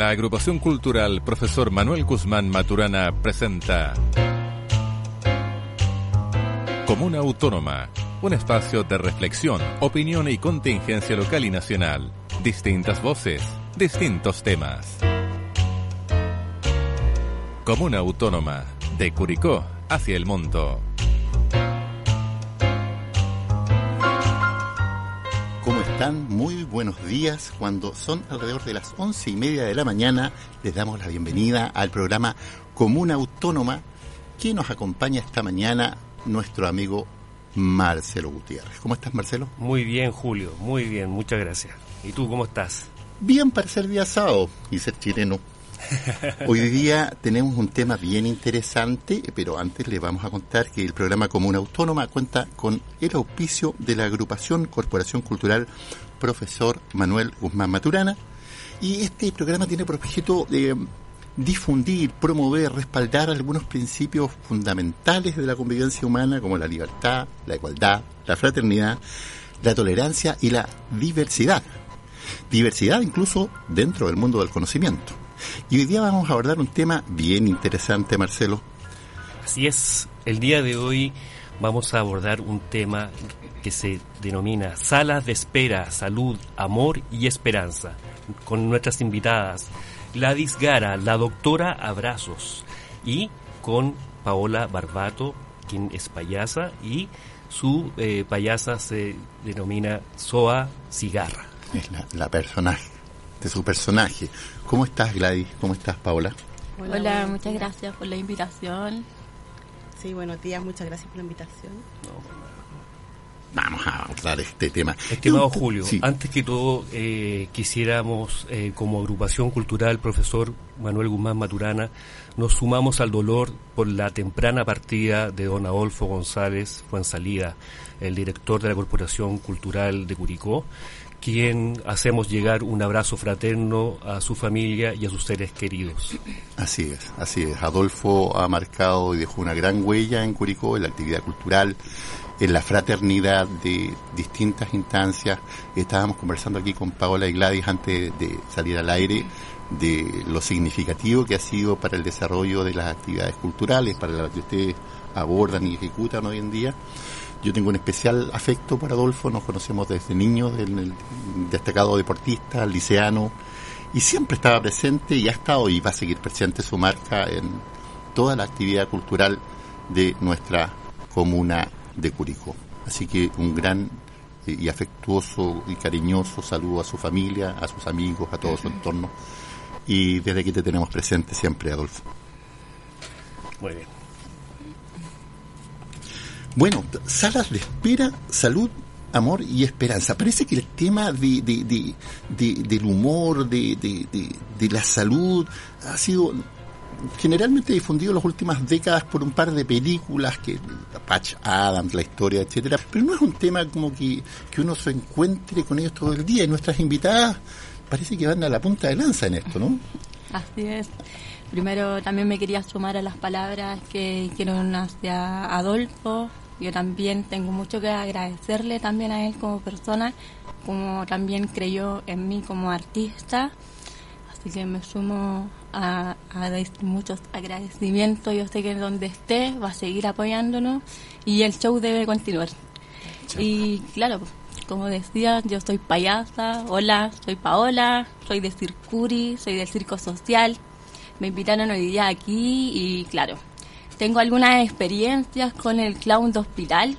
La agrupación cultural Profesor Manuel Guzmán Maturana presenta Comuna Autónoma, un espacio de reflexión, opinión y contingencia local y nacional. Distintas voces, distintos temas. Comuna Autónoma, de Curicó hacia el mundo. Están? Muy buenos días. Cuando son alrededor de las once y media de la mañana, les damos la bienvenida al programa Comuna Autónoma que nos acompaña esta mañana nuestro amigo Marcelo Gutiérrez. ¿Cómo estás, Marcelo? Muy bien, Julio, muy bien, muchas gracias. ¿Y tú cómo estás? Bien para ser día sábado y ser chileno. Hoy día tenemos un tema bien interesante, pero antes le vamos a contar que el programa Comuna Autónoma cuenta con el auspicio de la agrupación Corporación Cultural Profesor Manuel Guzmán Maturana. Y este programa tiene por objeto difundir, promover, respaldar algunos principios fundamentales de la convivencia humana como la libertad, la igualdad, la fraternidad, la tolerancia y la diversidad. Diversidad incluso dentro del mundo del conocimiento. Y hoy día vamos a abordar un tema bien interesante, Marcelo. Así es, el día de hoy vamos a abordar un tema que se denomina Salas de Espera, Salud, Amor y Esperanza, con nuestras invitadas Gladys Gara, la doctora Abrazos, y con Paola Barbato, quien es payasa, y su eh, payasa se denomina Soa Cigarra. Es la, la personaje, de su personaje. ¿Cómo estás, Gladys? ¿Cómo estás, Paola? Hola, Hola muchas gracias por la invitación. Sí, buenos días, muchas gracias por la invitación. Vamos a abordar este tema. Estimado Julio, sí. antes que todo eh, quisiéramos, eh, como agrupación cultural, profesor Manuel Guzmán Maturana, nos sumamos al dolor por la temprana partida de don Adolfo González Fuensalida, el director de la Corporación Cultural de Curicó, quien hacemos llegar un abrazo fraterno a su familia y a sus seres queridos. Así es, así es. Adolfo ha marcado y dejó una gran huella en Curicó, en la actividad cultural, en la fraternidad de distintas instancias. Estábamos conversando aquí con Paola y Gladys antes de salir al aire de lo significativo que ha sido para el desarrollo de las actividades culturales, para las que ustedes abordan y ejecutan hoy en día. Yo tengo un especial afecto por Adolfo, nos conocemos desde niños, del destacado deportista, liceano, y siempre estaba presente y ha estado y va a seguir presente su marca en toda la actividad cultural de nuestra comuna de Curicó. Así que un gran y afectuoso y cariñoso saludo a su familia, a sus amigos, a todo su entorno. Y desde aquí te tenemos presente siempre, Adolfo. Muy bien. Bueno, salas de espera, salud, amor y esperanza. Parece que el tema de, de, de, de del humor, de, de, la salud, ha sido generalmente difundido en las últimas décadas por un par de películas, que Patch Adams, la historia, etcétera. Pero no es un tema como que, que uno se encuentre con ellos todo el día. Y nuestras invitadas parece que van a la punta de lanza en esto, ¿no? Así es. Primero también me quería sumar a las palabras que hicieron hacia Adolfo. Yo también tengo mucho que agradecerle también a él como persona, como también creyó en mí como artista. Así que me sumo a, a muchos agradecimientos. Yo sé que donde esté va a seguir apoyándonos y el show debe continuar. Y claro, como decía, yo soy payasa. Hola, soy Paola, soy de Circuri, soy del Circo Social. Me invitaron hoy día aquí y claro, tengo algunas experiencias con el clown hospital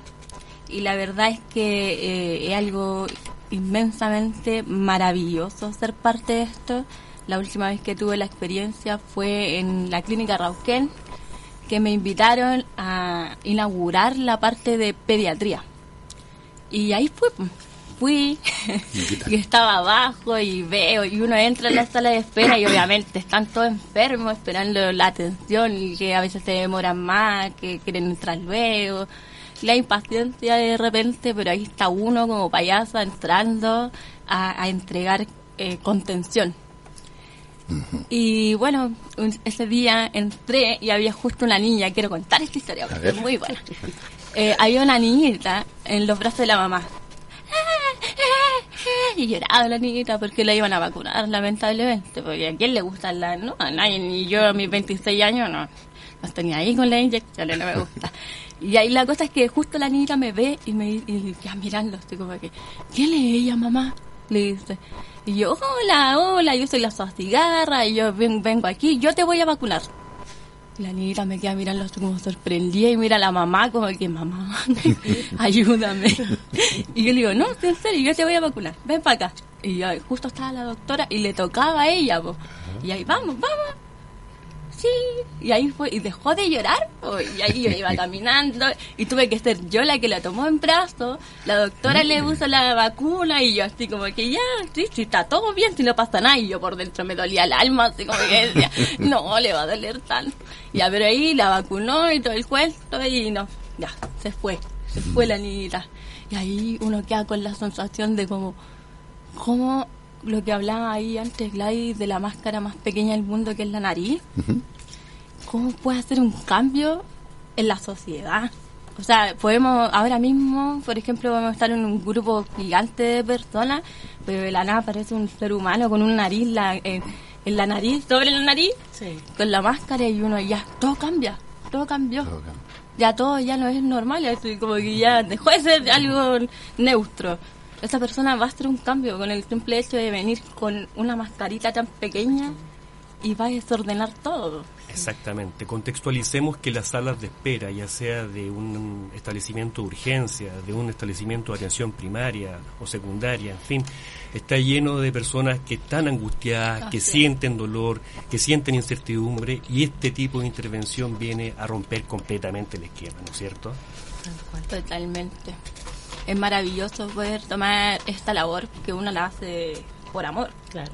y la verdad es que eh, es algo inmensamente maravilloso ser parte de esto. La última vez que tuve la experiencia fue en la clínica Rauquén, que me invitaron a inaugurar la parte de pediatría. Y ahí fue, fui, y estaba abajo y veo, y uno entra en la sala de espera y obviamente están todos enfermos esperando la atención y que a veces se demoran más, que quieren entrar luego. La impaciencia de repente, pero ahí está uno como payaso entrando a, a entregar eh, contención. Y bueno, un, ese día entré y había justo una niña, quiero contar esta historia porque es muy buena. Eh, había una niñita en los brazos de la mamá. Y lloraba la niñita porque la iban a vacunar, lamentablemente, porque a quién le gustan las, no, a nadie, ni yo a mis 26 años no, no ni ahí con las inyecciones, no me gusta. Y ahí la cosa es que justo la niñita me ve y me y ya mirando, estoy como que, ¿quién es ella, mamá? Le dice. Y yo, hola, hola, yo soy la cigarra y yo ven- vengo aquí, yo te voy a vacunar. La niñita me queda mirando como sorprendida y mira a la mamá como que, mamá, ayúdame. Y yo le digo, no, en serio, yo te voy a vacunar, ven para acá. Y yo, justo estaba la doctora y le tocaba a ella, po. y ahí, vamos, vamos. Sí, y ahí fue, y dejó de llorar, po, y ahí yo iba caminando, y tuve que ser yo la que la tomó en brazos, la doctora le puso la vacuna, y yo así como que ya, sí, sí, está todo bien, si no pasa nada, y yo por dentro me dolía el alma, así como que decía, no, le va a doler tanto. Ya, pero ahí la vacunó y todo el cuento, y no, ya, se fue, se fue la niñita. Y ahí uno queda con la sensación de como, como lo que hablaba ahí antes, Gladys, de la máscara más pequeña del mundo que es la nariz. ¿Cómo puede hacer un cambio en la sociedad? O sea, podemos, ahora mismo, por ejemplo, podemos estar en un grupo gigante de personas, pero de la nada aparece un ser humano con una nariz la, en, en la nariz, sobre la nariz, Sí. con la máscara y uno ya, todo cambia, todo cambió. Todo cambia. Ya todo ya no es normal, así como que ya dejó de ser algo neutro. Esa persona va a hacer un cambio con el simple hecho de venir con una mascarita tan pequeña y va a desordenar todo. Exactamente. Contextualicemos que las salas de espera, ya sea de un establecimiento de urgencia, de un establecimiento de atención primaria o secundaria, en fin, está lleno de personas que están angustiadas, que sienten dolor, que sienten incertidumbre y este tipo de intervención viene a romper completamente el esquema, ¿no es cierto? Totalmente. Es maravilloso poder tomar esta labor que uno la hace por amor. Claro.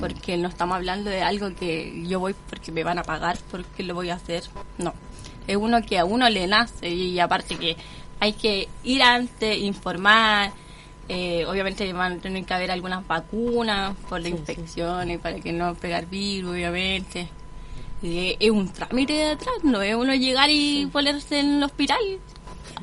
porque no estamos hablando de algo que yo voy porque me van a pagar, porque lo voy a hacer. No, es uno que a uno le nace y aparte que hay que ir antes, informar. eh, obviamente van a tener que haber algunas vacunas por la Sí, y para que no pegar virus, obviamente. Y es un trámite de atrás, no es uno llegar y ponerse en el hospital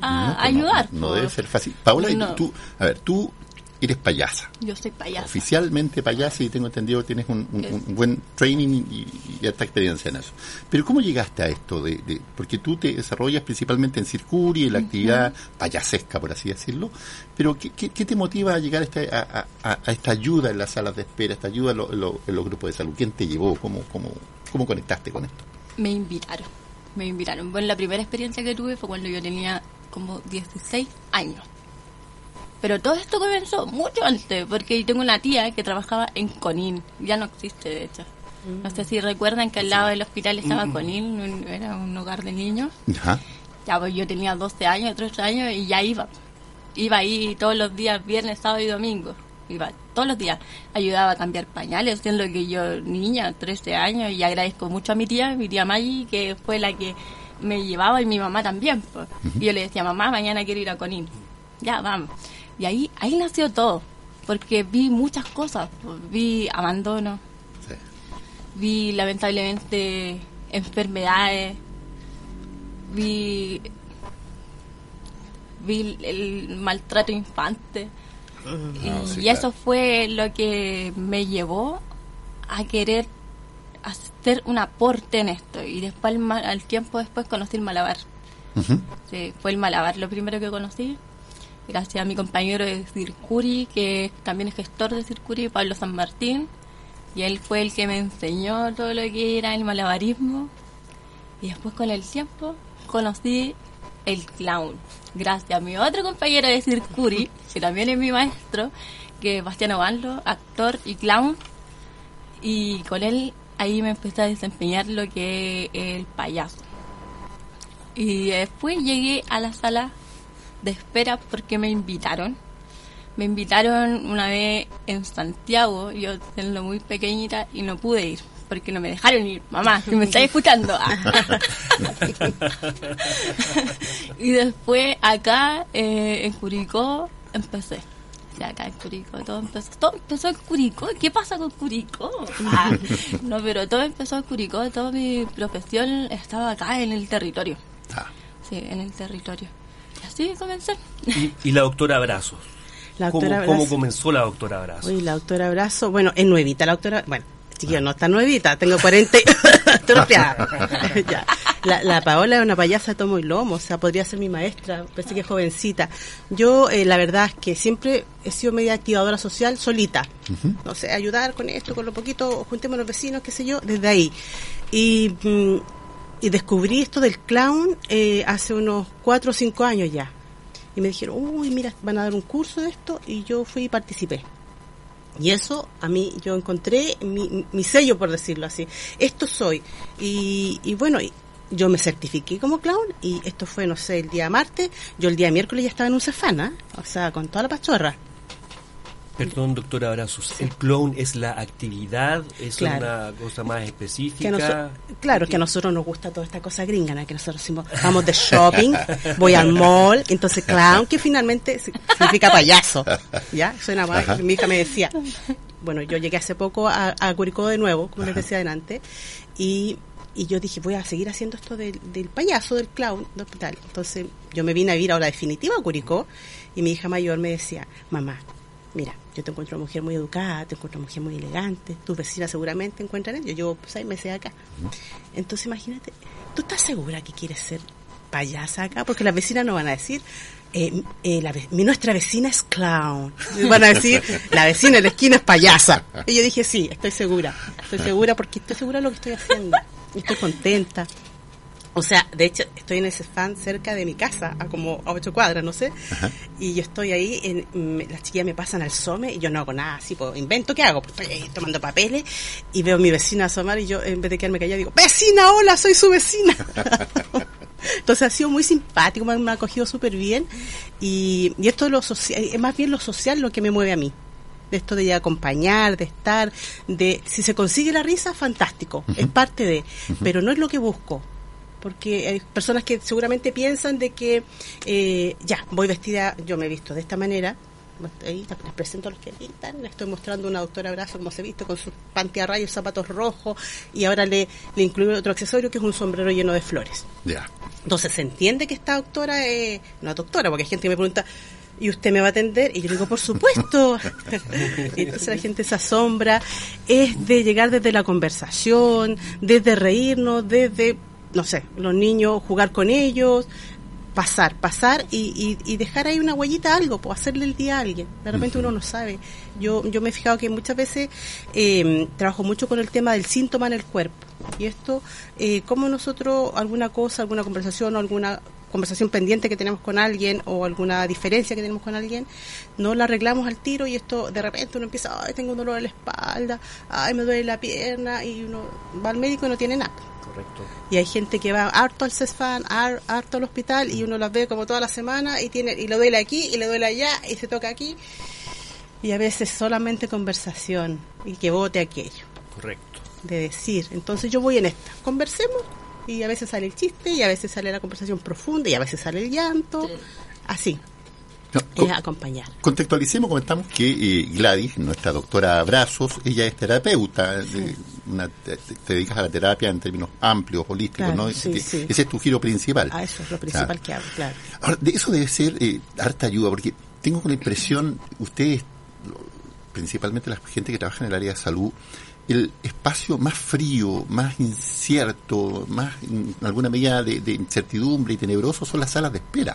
a No, pues no, ayudar. No, debe ser fácil. Paola, y No. tú, a ver, tú eres payasa. Yo soy payasa. Oficialmente payasa y tengo entendido que tienes un, un- Es- un buen training y, y experiencia en eso. Pero ¿cómo llegaste a esto? de, de- Porque tú te desarrollas principalmente en Circuri, en la actividad payasesca, por así decirlo. Pero ¿qué, qué- qué te motiva a llegar a esta, a, a- a esta ayuda en las salas de espera, esta ayuda en, lo- en lo- en los grupos de salud? ¿Quién te llevó? ¿Cómo, cómo, cómo conectaste con esto? Me invitaron, me invitaron. Bueno, la primera experiencia que tuve fue cuando yo tenía como 16 años. Pero todo esto comenzó mucho antes, porque tengo una tía que trabajaba en Conin, ya no existe de hecho. No sé si recuerdan que al lado del hospital estaba Conin, un- era un hogar de niños. Ajá. Ya, pues yo tenía 12 años, 13 años y ya iba. Iba ahí todos los días, viernes, sábado y domingo. Iba todos los días. Ayudaba a cambiar pañales, siendo que yo niña, 13 años, y agradezco mucho a mi tía, mi tía Maggie, que fue la que me llevaba y mi mamá también. pues. Y yo le decía, mamá, mañana quiero ir a Conin. Ya, vamos. Y ahí, ahí nació todo, porque vi muchas cosas. pues. Vi abandono, Sí. vi lamentablemente enfermedades, vi, vi el maltrato infante. y Ah, sí, y eso claro. fue lo que me llevó a querer hacer un aporte en esto. Y después, al, al tiempo después, conocí el malabar. Ujú. Sí, fue el malabar lo primero que conocí. Gracias a mi compañero de Circuri, que también es gestor de Circuri, Pablo San Martín. Y él fue el que me enseñó todo lo que era el malabarismo. Y después con el tiempo conocí el clown. Gracias a mi otro compañero de Circuri, que también es mi maestro, que es Bastián Ovaldo, actor y clown. Y con él ahí me empecé a desempeñar lo que es el payaso. Y después llegué a la sala de espera porque me invitaron. Me invitaron una vez en Santiago, yo siendo muy pequeñita y no pude ir porque no me dejaron ir. Mamá, si me estás escuchando. Ah. y después acá eh, en Curicó empecé. Acá en Curicó todo empezó, todo empezó en Curicó. ¿Qué pasa con Curicó? Ah, no, pero todo empezó en Curicó, toda mi profesión estaba acá en el territorio. Ah. Sí, en el territorio. Y así comencé. Y, y la doctora Abrazos. La ¿Cómo, doctora cómo Brazo- comenzó la doctora Abrazo? Uy, la doctora Abrazo, bueno, es nuevita la doctora, bueno, chiquillo, no está nuevita, tengo 40, y- tropeada. Ya. La, la Paola es una payasa de tomo y lomo, o sea, podría ser mi maestra, parece que es jovencita. Yo, eh, la verdad es que siempre he sido media activadora social solita, no sé, ayudar con esto, con lo poquito, juntemos los vecinos, qué sé yo, desde ahí. Y, mm, y descubrí esto del clown eh, hace unos cuatro o cinco años ya. Y me dijeron, uy, mira, van a dar un curso de esto, y yo fui y participé. Y eso a mí yo encontré mi, mi sello, por decirlo así. Esto soy. Y, y bueno, yo me certifiqué como clown y esto fue, no sé, el día martes. Yo el día miércoles ya estaba en un cefana, o sea, con toda la pachorra. Perdón, doctora Abrazos. ¿El clown es la actividad? ¿Es Claro. una cosa más Que específica? noso- claro, que a nosotros nos gusta toda esta cosa gringa, ¿no? que nosotros decimos, vamos de shopping, voy al mall, entonces clown, que finalmente si- significa payaso, ¿ya? Suena mal, mi hija me decía, bueno, yo llegué hace poco a, a Curicó de nuevo, como les decía adelante, y, y yo dije, voy a seguir haciendo esto del, del payaso, del clown, del hospital. Entonces yo me vine a vivir ahora definitiva a Curicó, y mi hija mayor me decía, mamá, mira, yo te encuentro una mujer muy educada, te encuentro una mujer muy elegante, tus vecinas seguramente encuentran yo llevo seis meses acá. Entonces imagínate, ¿tú estás segura que quieres ser payasa acá? Porque las vecinas no van a decir, eh, eh, la ve- mi nuestra vecina es clown. Van a decir, la vecina de la esquina es payasa. Y yo dije, sí, estoy segura, estoy segura porque estoy segura de lo que estoy haciendo. Estoy contenta. O sea, de hecho, estoy en ese fan cerca de mi casa, a como a ocho cuadras, no sé. Y yo estoy ahí, en, me- las chiquillas me pasan al some y yo no hago nada así, pues invento, ¿qué hago? Pues estoy ahí tomando papeles y veo a mi vecina asomar y yo, en vez de quedarme callada, digo, vecina, hola, soy su vecina. Entonces ha sido muy simpático, me, me ha acogido súper bien y, y esto es lo social, es más bien lo social lo que me mueve a mí. De esto de acompañar, de estar, de si se consigue la risa, fantástico, es parte de, pero no es lo que busco porque hay personas que seguramente piensan de que eh, ya voy vestida, yo me he visto de esta manera, ahí les presento a los que pintan, les estoy mostrando una doctora Abrazo como se visto con sus panty a rayos, zapatos rojos y ahora le, le incluyo otro accesorio que es un sombrero lleno de flores. Ya. Entonces se entiende que esta doctora es no es doctora, porque hay gente que me pregunta, ¿y usted me va a atender? Y yo digo, por supuesto. y entonces la gente se asombra. Es de llegar desde la conversación, desde reírnos, desde, no sé, los niños, jugar con ellos, pasar, pasar y, y, y dejar ahí una huellita a algo, pues hacerle el día a alguien. De repente uno no sabe. Yo, yo me he fijado que muchas veces eh, trabajo mucho con el tema del síntoma en el cuerpo. Y esto, eh, como nosotros alguna cosa, alguna conversación o alguna conversación pendiente que tenemos con alguien o alguna diferencia que tenemos con alguien, no la arreglamos al tiro y esto de repente uno empieza, ay, tengo un dolor en la espalda, ay, me duele la pierna y uno va al médico y no tiene nada. Correcto. Y hay gente que va harto al CESFAN, har- harto al hospital y uno las ve como toda la semana y tiene y le duele aquí y le duele allá y se toca aquí. Y a veces solamente conversación y que vote aquello, Correcto. de decir. Entonces yo voy en esta, conversemos y a veces sale el chiste y a veces sale la conversación profunda y a veces sale el llanto. Así, No, es con- acompañar. contextualicemos, comentamos que eh, Gladys, nuestra doctora Abrazos, ella es terapeuta, de- una- te, te dedicas a la terapia en términos amplios, holísticos, Claro, ¿no? sí, Ese- sí. Ese es tu giro principal. Ah, eso es lo principal Claro. que hago, claro. Ahora, de eso debe ser eh, harta ayuda, porque tengo la impresión, ustedes, principalmente la gente que trabaja en el área de salud, el espacio más frío, más incierto, más en alguna medida de, de incertidumbre y tenebroso son las salas de espera.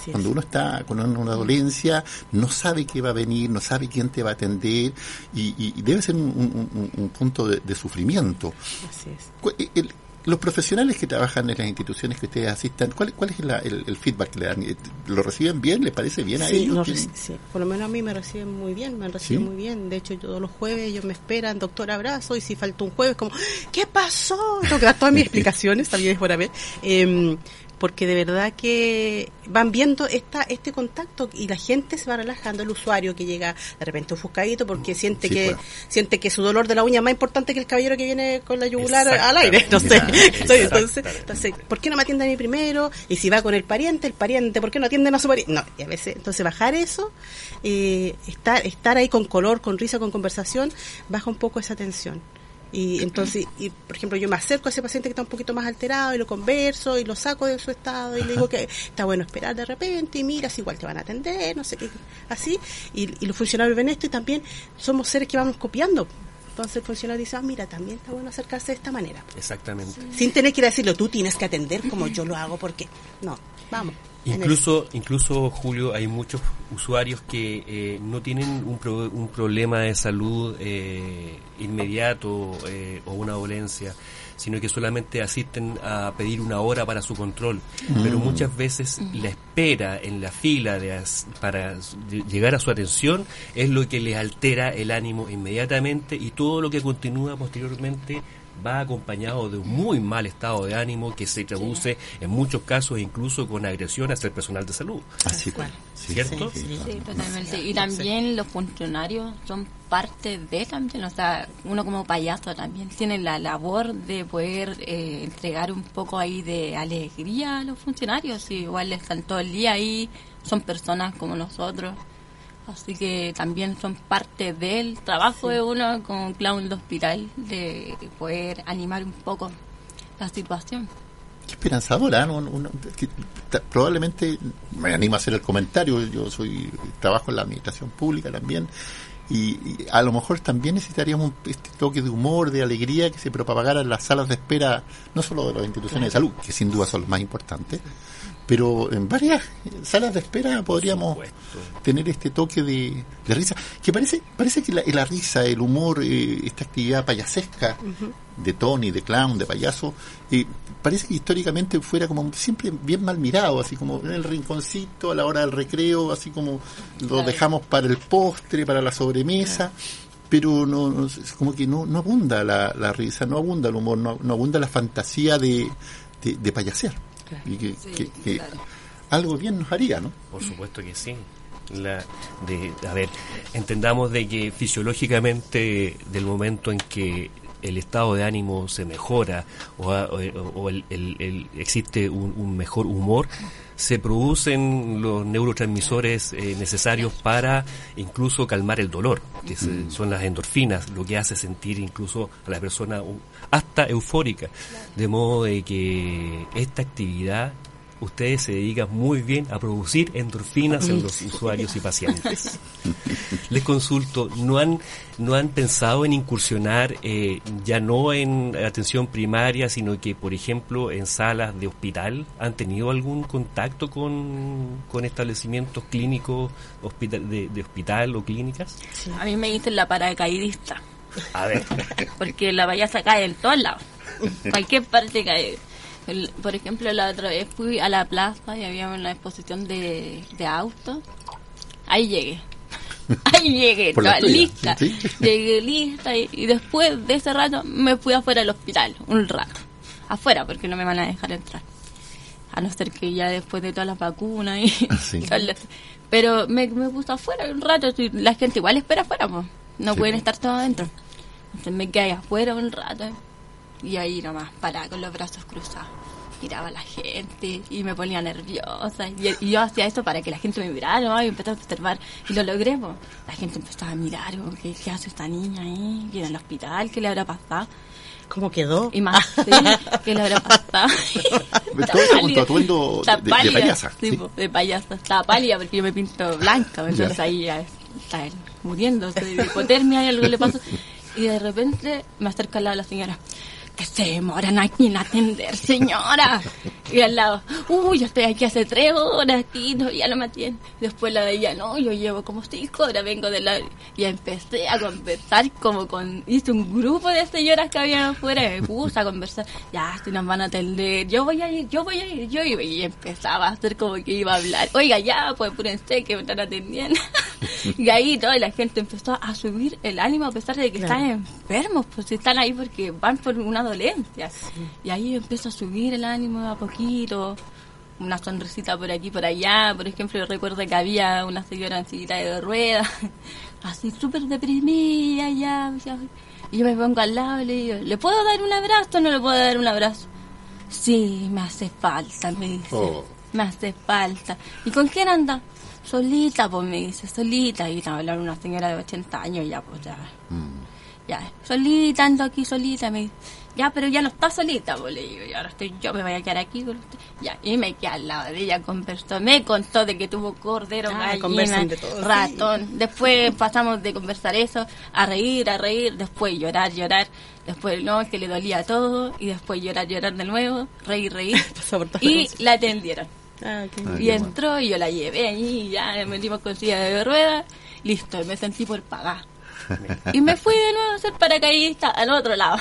Así es. Cuando uno está con una, dolencia, no sabe qué va a venir, no sabe quién te va a atender y, y- debe ser un, un- un- un punto de, de sufrimiento. Así es. Eh, el- los profesionales que trabajan en las instituciones que ustedes asistan, ¿cuál, cuál es la- el, el feedback que le dan? Eh, ¿Lo reciben bien? ¿Les parece bien a Sí, ellos? nos ¿Tienen- reci- sí, por lo menos a mí me reciben muy bien, me han recibido ¿Sí? muy bien. De hecho, todos los jueves ellos me esperan, doctor abrazo, y si falta un jueves, como, ¿qué pasó? Tengo que dar todas mis explicaciones, también es por haber. Em, porque de verdad que van viendo esta este contacto y la gente se va relajando, el usuario que llega de repente ofuscadito porque siente Sí, que claro. siente que su dolor de la uña es más importante que el caballero que viene con la yugular al aire. No sé. Entonces, entonces, ¿por qué no me atienden a mí primero? Y si va con el pariente, el pariente, ¿por qué no atienden a su pariente? No, y a veces, entonces bajar eso, eh, estar, estar ahí con color, con risa, con conversación, baja un poco esa tensión. Y entonces, y por ejemplo, yo me acerco a ese paciente que está un poquito más alterado y lo converso y lo saco de su estado y le digo que está bueno esperar de repente y mira, si igual te van a atender, no sé qué, así. Y, y los funcionarios ven esto y también somos seres que vamos copiando. Entonces el funcionario dice, ah, mira, también está bueno acercarse de esta manera. Exactamente. Sin tener que ir a decirlo, tú tienes que atender como yo lo hago, porque no, vamos. Incluso, incluso Julio, hay muchos usuarios que eh, no tienen un, pro- un problema de salud eh, inmediato eh, o una dolencia, sino que solamente asisten a pedir una hora para su control. Pero muchas veces la espera en la fila de as- para llegar a su atención es lo que les altera el ánimo inmediatamente y todo lo que continúa posteriormente va acompañado de un muy mal estado de ánimo que se traduce en muchos casos incluso con agresión hacia el personal de salud. Así cual. ¿Cierto? sí, sí. Sí, totalmente. Y también los funcionarios son parte de también, o sea, uno como payaso también tiene la labor de poder eh, entregar un poco ahí de alegría a los funcionarios. Y igual están todo el día ahí, son personas como nosotros. Así que también son parte del trabajo de uno como clown de hospital, de poder animar un poco la situación. Qué esperanzadora, ¿no? Uno- que ta- probablemente me animo a hacer el comentario, yo soy trabajo en la administración pública también, y, y a lo mejor también necesitaríamos un- este toque de humor, de alegría que se propagara en las salas de espera, no solo de las instituciones de salud, que sin duda son las más importantes, pero en varias salas de espera podríamos tener este toque de, de risa, que parece parece que la, la risa, el humor, eh, esta actividad payasesca de Tony, de clown, de payaso, eh, parece que históricamente fuera como siempre bien mal mirado, así como en el rinconcito a la hora del recreo, así como lo dejamos para el postre, para la sobremesa. Pero no, no- es como que no, no abunda la, la risa, no abunda el humor, no, no abunda la fantasía de, de, de payasear. Claro. Y que, Sí, que- que claro. algo bien nos haría, ¿no? Por supuesto que sí. La, de, a ver, entendamos de que fisiológicamente del momento en que el estado de ánimo se mejora o, a- o- o el- el- el- existe un, un mejor humor, se producen los neurotransmisores eh, necesarios para incluso calmar el dolor, que se- son las endorfinas, lo que hace sentir incluso a la persona hasta eufórica. De modo de que esta actividad ustedes se dedican muy bien a producir endorfinas en los usuarios y pacientes. Les consulto, ¿no han, no han pensado en incursionar eh, ya no en atención primaria, sino que, por ejemplo, en salas de hospital? ¿Han tenido algún contacto con, con establecimientos clínicos hospital, de, de hospital o clínicas? A mí me dicen la paracaidista. A ver, porque la payasa cae en todos lados. Cualquier parte cae. El- por ejemplo, la otra vez fui a la plaza y había una exposición de, de autos. Ahí llegué. Ahí llegué, tuya, lista. ¿sí? Llegué lista y, y después de ese rato me fui afuera del hospital, un rato. Afuera, porque no me van a dejar entrar. A no ser que ya después de todas las vacunas y... Sí. Pero me, me puse afuera un rato. y La gente igual espera afuera, pues. No Sí, pueden estar todos adentro. Entonces me quedé afuera un rato y ahí nomás paraba con los brazos cruzados. Miraba a la gente y me ponía nerviosa. Y, y yo hacía eso para que la gente me mirara ¿no? y empezaba a observar. Y lo logré. po. La gente empezaba a mirar. ¿Qué, ¿Qué hace esta niña ahí? ¿Viene al hospital? ¿Qué le habrá pasado? ¿Cómo quedó? Y más, sí, ¿qué le habrá pasado? Todo eso con tu atuendo de- de payasa, Sí, de payasa. Estaba pálida porque yo me pinto blanca. Entonces Ya. ahí ya está él muriéndose de hipotermia y algo le pasó. Y de repente me acerca al lado la señora. Que se demoran aquí en atender, señora. Y al lado, uy, yo estoy aquí hace tres horas y todavía no me atienden. Después la de ella, no, yo llevo como cinco horas, vengo de la... Y empecé a conversar como con... Hice un grupo de señoras que habían afuera y me puse a conversar. Ya, si nos van a atender, yo voy a ir, yo voy a ir, yo iba. Y empezaba a hacer como que iba a hablar. Oiga, ya, pues apúrense que me están atendiendo. y ahí toda la gente empezó a subir el ánimo a pesar de que Claro. están enfermos, pues están ahí porque van por una dolencia. Y ahí empezó a subir el ánimo a poquito, una sonrisita por aquí, por allá. Por ejemplo, yo recuerdo que había una señora en de ruedas, así súper deprimida ya. ya. Y yo me pongo al lado y le digo, ¿le puedo dar un abrazo o no le puedo dar un abrazo? Sí, me hace falta, me dice. Oh. Me hace falta. ¿Y con quién anda? solita, pues me dice, solita. Y estaba hablando una señora de 80 años ya, pues ya. Mm. Ya, solita, ando aquí solita. Me dice, ya, pero ya no está solita, pues le digo, y ahora estoy yo, me voy a quedar aquí con usted. Ya, y me quedé al lado de ella, conversó, me contó de que tuvo cordero, Ah, gallina, de todo, sí. ratón. Después pasamos de conversar eso, a reír, a reír, después llorar, llorar. Después no, que le dolía todo, y después llorar, llorar de nuevo, reír, reír. Y la atendieron. Ah, qué Ah, Y entró y yo la llevé allí, y ya me metimos con silla de ruedas, listo, y me sentí por pagar. Y me fui de nuevo a hacer paracaidista al otro lado.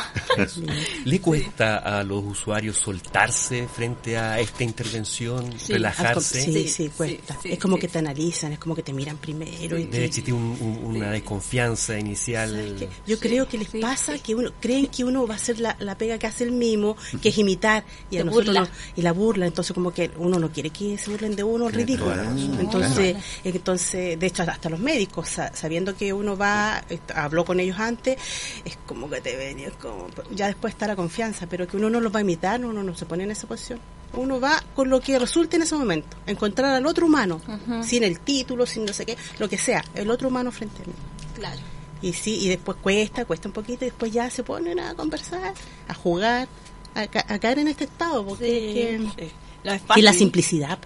¿Le cuesta a los usuarios soltarse frente a esta intervención, Sí, relajarse? Sí, sí, cuesta. sí, sí, es como sí. que te analizan, es como que te miran primero. y Debe existir un- un- una desconfianza inicial. Yo creo que les sí, pasa sí. que uno creen que uno va a hacer la, la pega que hace el mimo, que es imitar y a nosotros burla. no- y la burla, entonces como que uno no quiere que se burlen de uno ridículo. Entonces, entonces de hecho hasta los médicos sa- sabiendo que uno va est- habló con ellos antes, es como que te ven y es como ya después está la confianza, pero que uno no los va a imitar, uno no se pone en esa posición. Uno va con lo que resulte en ese momento, encontrar al otro humano, sin el título, sin no sé qué, lo que sea, el otro humano frente a mí. Claro. Y sí, y después cuesta, cuesta un poquito, y después ya se ponen a conversar, a jugar, a, ca- a caer en este estado. Porque es que- No es y la simplicidad.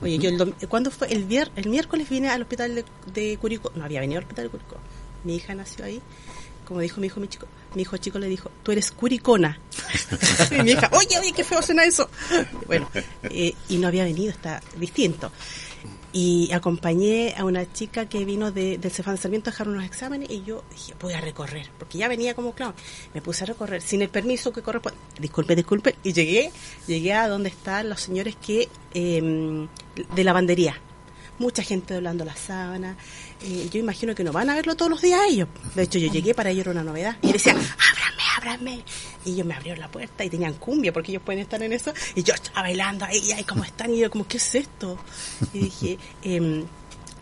Oye, yo el dom- ¿cuándo fue? El, vier, el miércoles vine al hospital de, de Curicó. No había venido al hospital de Curicó. Mi hija nació ahí. Como dijo mi hijo, mi chico, mi hijo chico le dijo, tú eres curicona. y mi hija, oye, oye, qué feo suena eso. Bueno, eh, y no había venido, está distinto. Y acompañé a una chica que vino de, del Cefán de Sarmiento a dejar unos exámenes y yo dije, voy a recorrer, porque ya venía como clown. Me puse a recorrer sin el permiso que corresponde. Disculpe, disculpe. Y llegué, llegué a donde están los señores que eh, de lavandería. Mucha gente doblando la sábana. Eh, yo imagino que no van a verlo todos los días ellos. De hecho, yo llegué, para ellos era una novedad. Y decían, ábrame, ábrame. Y ellos me abrieron la puerta y tenían cumbia, porque ellos pueden estar en eso. Y yo estaba bailando ahí, ay, ¿cómo están? Y yo, como, ¿qué es esto? Y dije, em,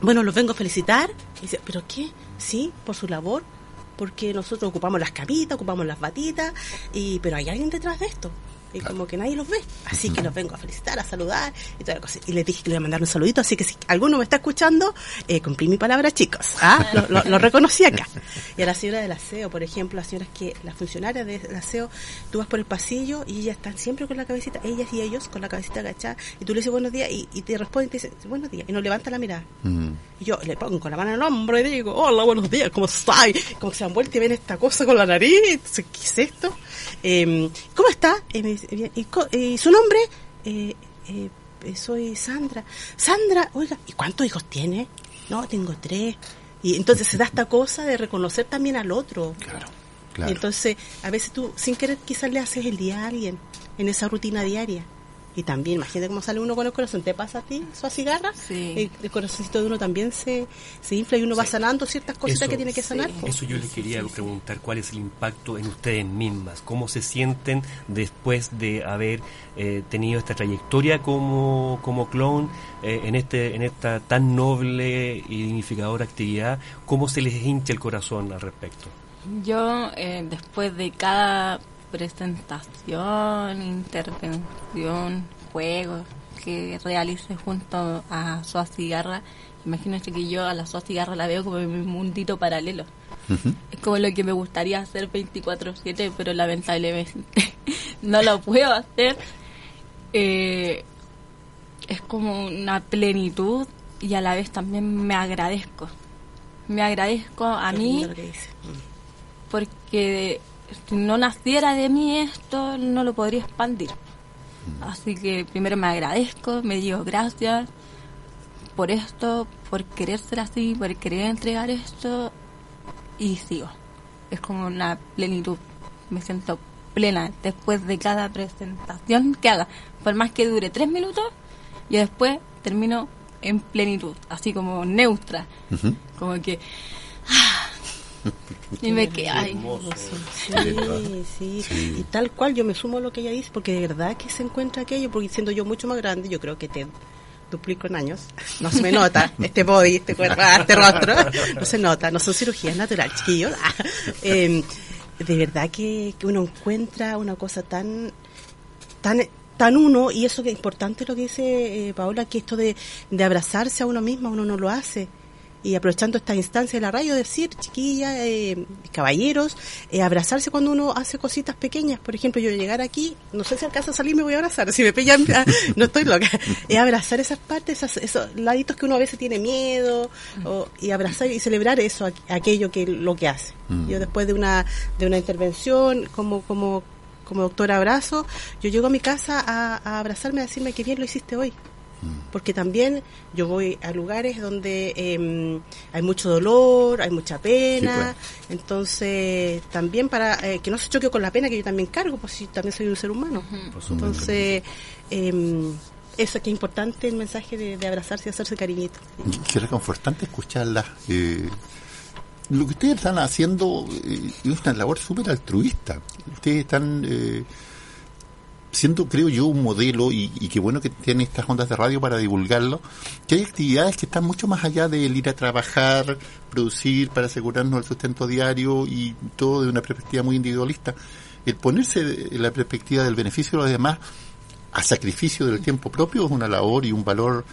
bueno, los vengo a felicitar. Y dice, ¿pero qué? Sí, por su labor. Porque nosotros ocupamos las camitas, ocupamos las batitas, y pero hay alguien detrás de esto. Y como que nadie los ve. Así que los vengo a felicitar, a saludar y toda la cosa. Y les dije que le iba a mandar un saludito. Así que si alguno me está escuchando, eh, cumplí mi palabra, chicos. ¿Ah? Lo, lo- lo reconocí acá. Y a la señora del aseo, por ejemplo, las señoras que, las funcionarias del aseo, tú vas por el pasillo y ellas están siempre con la cabecita, ellas y ellos con la cabecita agachada. Y tú le dices buenos días y, y te responden y te dicen buenos días. Y no levanta la mirada. Mm. Y yo le pongo la mano en el hombro y digo, hola, buenos días, ¿cómo estás? Y Como que se han vuelto y ven esta cosa con la nariz. ¿Qué es esto? Eh, ¿Cómo está? Y me dice, "Bien". ¿Y, y su nombre? Eh, eh, eh, soy Sandra. Sandra, oiga, ¿y cuántos hijos tiene? No, tengo tres. Y entonces se da esta cosa de reconocer también al otro. Claro, claro. Entonces, a veces tú, sin querer, quizás le haces el día a alguien en esa rutina diaria. Y también, imagínate cómo sale uno con el corazón. ¿Te pasa a ti su cigarra? Sí. El, el corazoncito de uno también se, se infla y uno va sanando ciertas cositas Eso- que tiene que sanar. Eso yo les quería preguntar, ¿cuál es el impacto en ustedes mismas? ¿Cómo se sienten después de haber eh, tenido esta trayectoria como, como clon eh, en, este, en esta tan noble y dignificadora actividad? ¿Cómo se les hincha el corazón al respecto? Yo, eh, después de cada presentación, intervención, juego que realice junto a Soa Cigarra, imagínate que yo a la Soa Cigarra la veo como mi mundito paralelo. Es como lo que me gustaría hacer 24-7, pero lamentablemente no lo puedo hacer. Eh, es como una plenitud y a la vez también me agradezco. Me agradezco a Qué mí. Mm. porque si no naciera de mí esto, no lo podría expandir. Así que primero me agradezco, me digo gracias por esto, por querer ser así, por querer entregar esto y sigo. Es como una plenitud. Me siento plena después de cada presentación que haga. Por más que dure tres minutos, y después termino en plenitud, así como neutra. Como que... y me quedo... ay, Sí, sí, Y tal cual yo me sumo a lo que ella dice, porque de verdad que se encuentra aquello, porque siendo yo mucho más grande, yo creo que te duplico en años. No se me nota este body, este cuerpo, ah, este rostro. No se nota, no son cirugías naturales, chiquillos. Eh, de verdad que, que uno encuentra una cosa tan tan tan uno, y eso que es importante lo que dice eh, Paola, que esto de, de abrazarse a uno mismo, uno no lo hace y aprovechando esta instancia de la radio, decir, chiquillas, eh, caballeros, eh, abrazarse cuando uno hace cositas pequeñas. Por ejemplo, yo llegar aquí, no sé si alcanza a salir, me voy a abrazar. Si me pillan, ah, no estoy loca. Es abrazar esas partes, esos laditos que uno a veces tiene miedo, y abrazar y celebrar eso, aquello que lo que hace. Mm. Yo después de una, de una intervención, como, como, como doctor abrazo, yo llego a mi casa a, a abrazarme, a decirme que bien lo hiciste hoy porque también yo voy a lugares donde em, hay mucho dolor, hay mucha pena, pues. entonces también para eh, que no se choque con la pena que yo también cargo, pues si también soy un ser humano. Entonces, eh, eso que es importante el mensaje de, abrazarse y hacerse cariñito. Qué reconfortante escucharla. Eh, lo que ustedes están haciendo eh, es una labor súper altruista. Ustedes están eh, siendo, creo yo, un modelo y, y qué bueno que tiene estas ondas de radio para divulgarlo, que hay actividades que están mucho más allá del ir a trabajar, producir para asegurarnos el sustento diario y todo de una perspectiva muy individualista. El ponerse en la perspectiva del beneficio de los demás a sacrificio del tiempo propio es una labor y un valor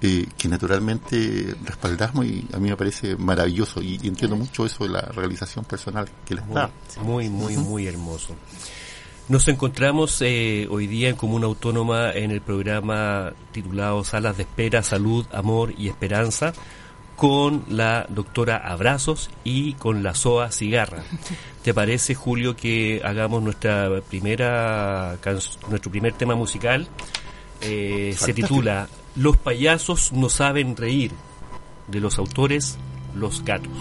eh, que naturalmente respaldamos y a mí me parece maravilloso y, entiendo mucho eso de la realización personal que les da. Muy, muy, muy hermoso. Nos encontramos eh, hoy día en Comuna Autónoma en el programa titulado Salas de Espera, Salud, Amor y Esperanza con la doctora Abrazos y con la SOA Cigarra. ¿Te parece, Julio, que hagamos nuestra primera nuestro primer tema musical? Eh, se titula Los payasos no saben reír, de los autores Los Gatos.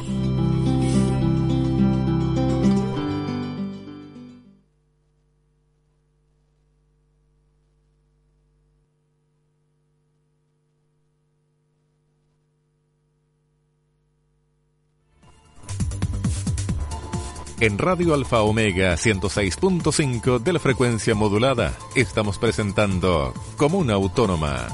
En Radio Alfa Omega 106.5 de la frecuencia modulada estamos presentando Comuna Autónoma.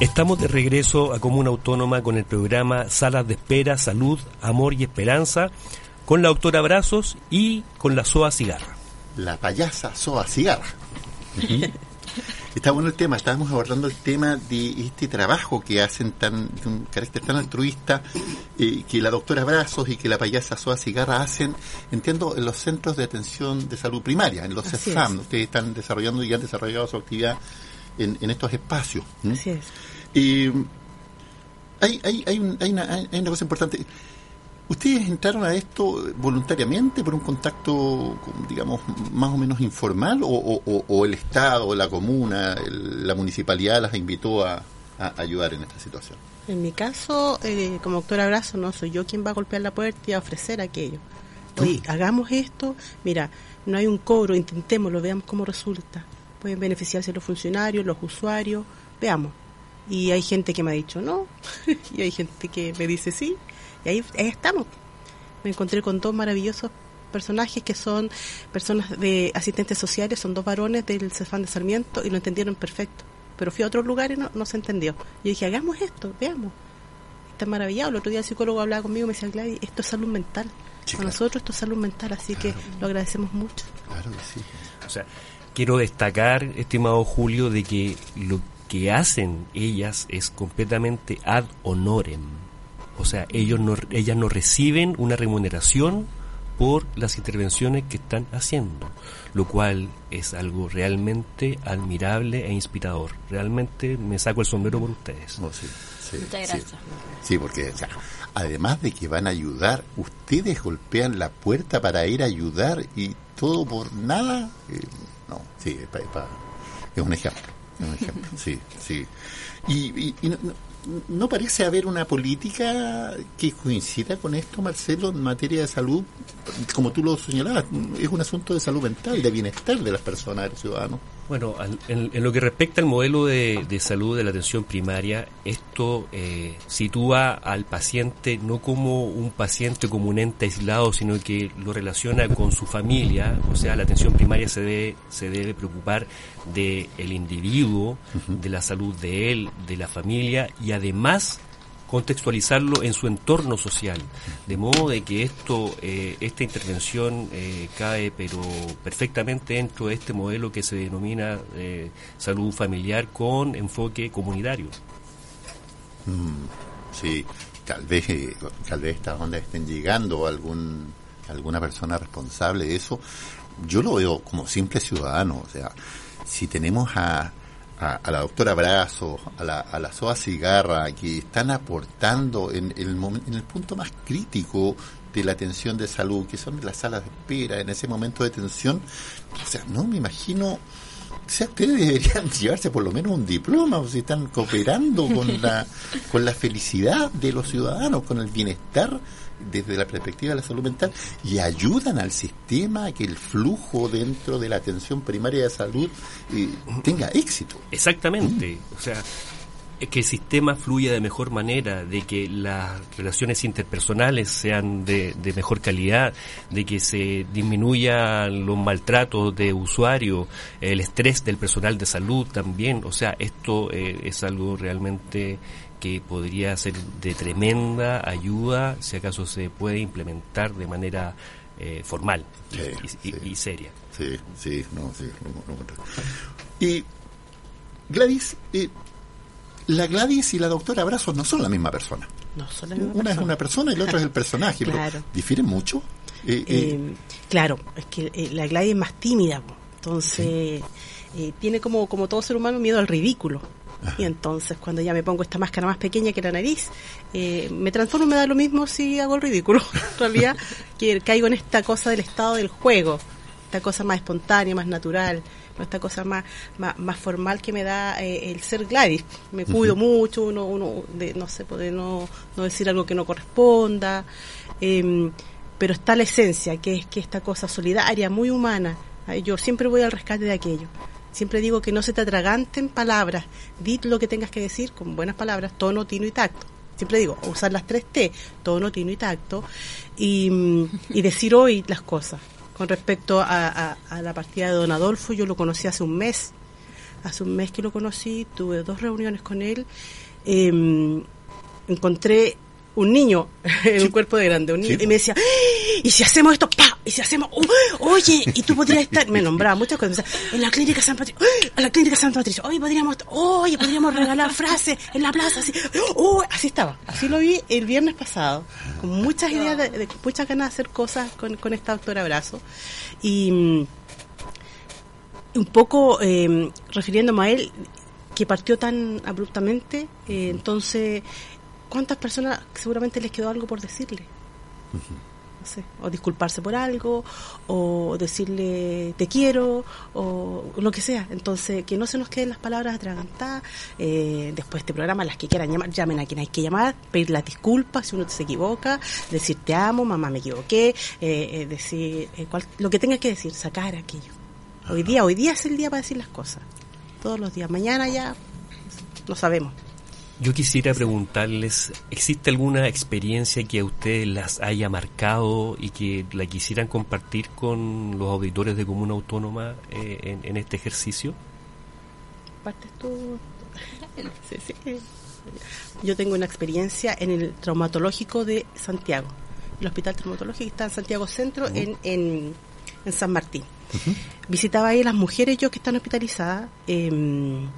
Estamos de regreso a Comuna Autónoma con el programa Salas de Espera, Salud, Amor y Esperanza con la doctora Brazos y con la SOA Cigarra. La payasa SOA Cigarra. Está bueno el tema, estábamos abordando el tema de este trabajo que hacen tan, de un carácter tan altruista, eh, que la doctora Brazos y que la payasa Soa Cigarra hacen, entiendo, en los centros de atención de salud primaria, en los CESAM. Ustedes están desarrollando y han desarrollado su actividad en, estos espacios. Así es. Eh, hay, hay, hay, hay, una, hay una cosa importante. ¿Ustedes entraron a esto voluntariamente por un contacto, digamos, más o menos informal o, el Estado, la comuna, la municipalidad las invitó a, ayudar en esta situación? En mi caso, eh, como doctor Abrazo, no soy yo quien va a golpear la puerta y a ofrecer aquello. Oye, hagamos esto, mira, no hay un cobro, intentémoslo, veamos cómo resulta. Pueden beneficiarse los funcionarios, los usuarios, veamos. Y hay gente que me ha dicho no, y hay gente que me dice sí, y ahí, estamos. Me encontré con dos maravillosos personajes que son personas de asistentes sociales, son dos varones del Cefán de Sarmiento y lo entendieron perfecto. Pero fui a otros lugares y no, se entendió. Yo dije, hagamos esto, veamos. Está maravillado. El otro día el psicólogo hablaba conmigo y me decía, Gladys, esto es salud mental. Para nosotros esto es salud mental, así que lo agradecemos mucho. Claro que sí. O sea, quiero destacar, estimado Julio, de que lo que hacen ellas es completamente ad honorem o sea, ellos no, ellas no reciben una remuneración por las intervenciones que están haciendo, lo cual es algo realmente admirable e inspirador. Realmente me saco el sombrero por ustedes. Oh, sí, Muchas gracias. Sí, porque además de que van a ayudar, ustedes golpean la puerta para ir a ayudar y todo por nada. Eh, no, sí, es, un ejemplo. Es un ejemplo, sí, sí. Y, y, no, ¿No parece haber una política que coincida con esto, Marcelo, en materia de salud? Como tú lo señalabas, es un asunto de salud mental, de bienestar de las personas, de los ciudadanos. Bueno, en, lo que respecta al modelo de, salud de la atención primaria, esto eh, sitúa al paciente no como un paciente como un ente aislado, sino que lo relaciona con su familia. O sea, la atención primaria se debe, se debe preocupar del el individuo, de la salud de él, de la familia y además contextualizarlo en su entorno social, de modo de que esto, eh, esta intervención eh, cae pero perfectamente dentro de este modelo que se denomina eh, salud familiar con enfoque comunitario. Mm, sí, tal vez, tal vez estas ondas estén llegando algún, alguna persona responsable de eso. Yo lo veo como simple ciudadano, o sea, si tenemos a a, la doctora Brazo, a la, a la SOA Cigarra, que están aportando en el, en el punto más crítico de la atención de salud, que son las salas de espera, en ese momento de tensión. O sea, no me imagino. O sea, ustedes deberían llevarse por lo menos un diploma, o si están cooperando con la, con la felicidad de los ciudadanos, con el bienestar desde la perspectiva de la salud mental y ayudan al sistema a que el flujo dentro de la atención primaria de salud eh, tenga éxito. Exactamente, o sea, que el sistema fluya de mejor manera, de que las relaciones interpersonales sean de, mejor calidad, de que se disminuyan los maltratos de usuario, el estrés del personal de salud también. O sea, esto eh, es algo realmente que podría ser de tremenda ayuda si acaso se puede implementar de manera eh, formal y, seria. Sí, sí, no, sí. y Gladys, eh, la Gladys y la doctora Abrazos no son la misma persona. No son la misma Una es una persona y la otra es el personaje. claro. ¿Difieren mucho? Eh, claro, es que la Gladys es más tímida, entonces tiene como, como todo ser humano miedo al ridículo. Y entonces cuando ya me pongo esta máscara más pequeña que la nariz, eh, me transformo, me da lo mismo si hago el ridículo. en realidad que caigo en esta cosa del estado del juego, esta cosa más espontánea, más natural, esta cosa más, más, formal que me da eh, el ser Gladys. Me cuido mucho, uno, uno de, no sé, poder no, no decir algo que no corresponda. Em, pero está la esencia, que es que esta cosa solidaria, muy humana. Yo siempre voy al rescate de aquello. Siempre digo que no se te atraganten palabras, di lo que tengas que decir con buenas palabras, tono, tino y tacto. Siempre digo, usar las tres T, tono, tino y tacto, y, decir hoy las cosas. Con respecto a, la partida de Don Adolfo, yo lo conocí hace un mes, hace un mes que lo conocí, tuve dos reuniones con él, em, encontré un niño en un cuerpo de grande, un niño, y me decía, y si hacemos esto, pa, y si hacemos, uh, oye, y tú podrías estar, me nombraba muchas cosas, en la clínica San Patricio, en la clínica San Patricio, oye, podríamos, oye, podríamos regalar frases en la plaza, así, uh, así estaba, así lo vi el viernes pasado, con muchas ideas, de, muchas ganas de hacer cosas con, con esta doctora Abrazo, y mm, un poco eh, refiriéndome a él, que partió tan abruptamente, eh, entonces ¿cuántas personas seguramente les quedó algo por decirle? No sé, o disculparse por algo, o decirle te quiero, o lo que sea. Entonces, que no se nos queden las palabras atragantadas. Eh, después de este programa, las que quieran llamar, llamen a quien hay que llamar, pedir las disculpas si uno se equivoca, decir te amo, mamá me equivoqué, eh, eh, decir lo que tenga que decir, sacar aquello. Hoy día, hoy día es el día para decir las cosas. Todos los días. Mañana ya no sabemos. Yo quisiera preguntarles, ¿existe alguna experiencia que a ustedes las haya marcado y que la quisieran compartir con los auditores de Comuna Autónoma eh, en, este ejercicio? Partes tú. Yo tengo una experiencia en el traumatológico de Santiago. El hospital traumatológico está en Santiago Centro, en, en, San Martín. Visitaba ahí las mujeres yo que están hospitalizadas. Eh,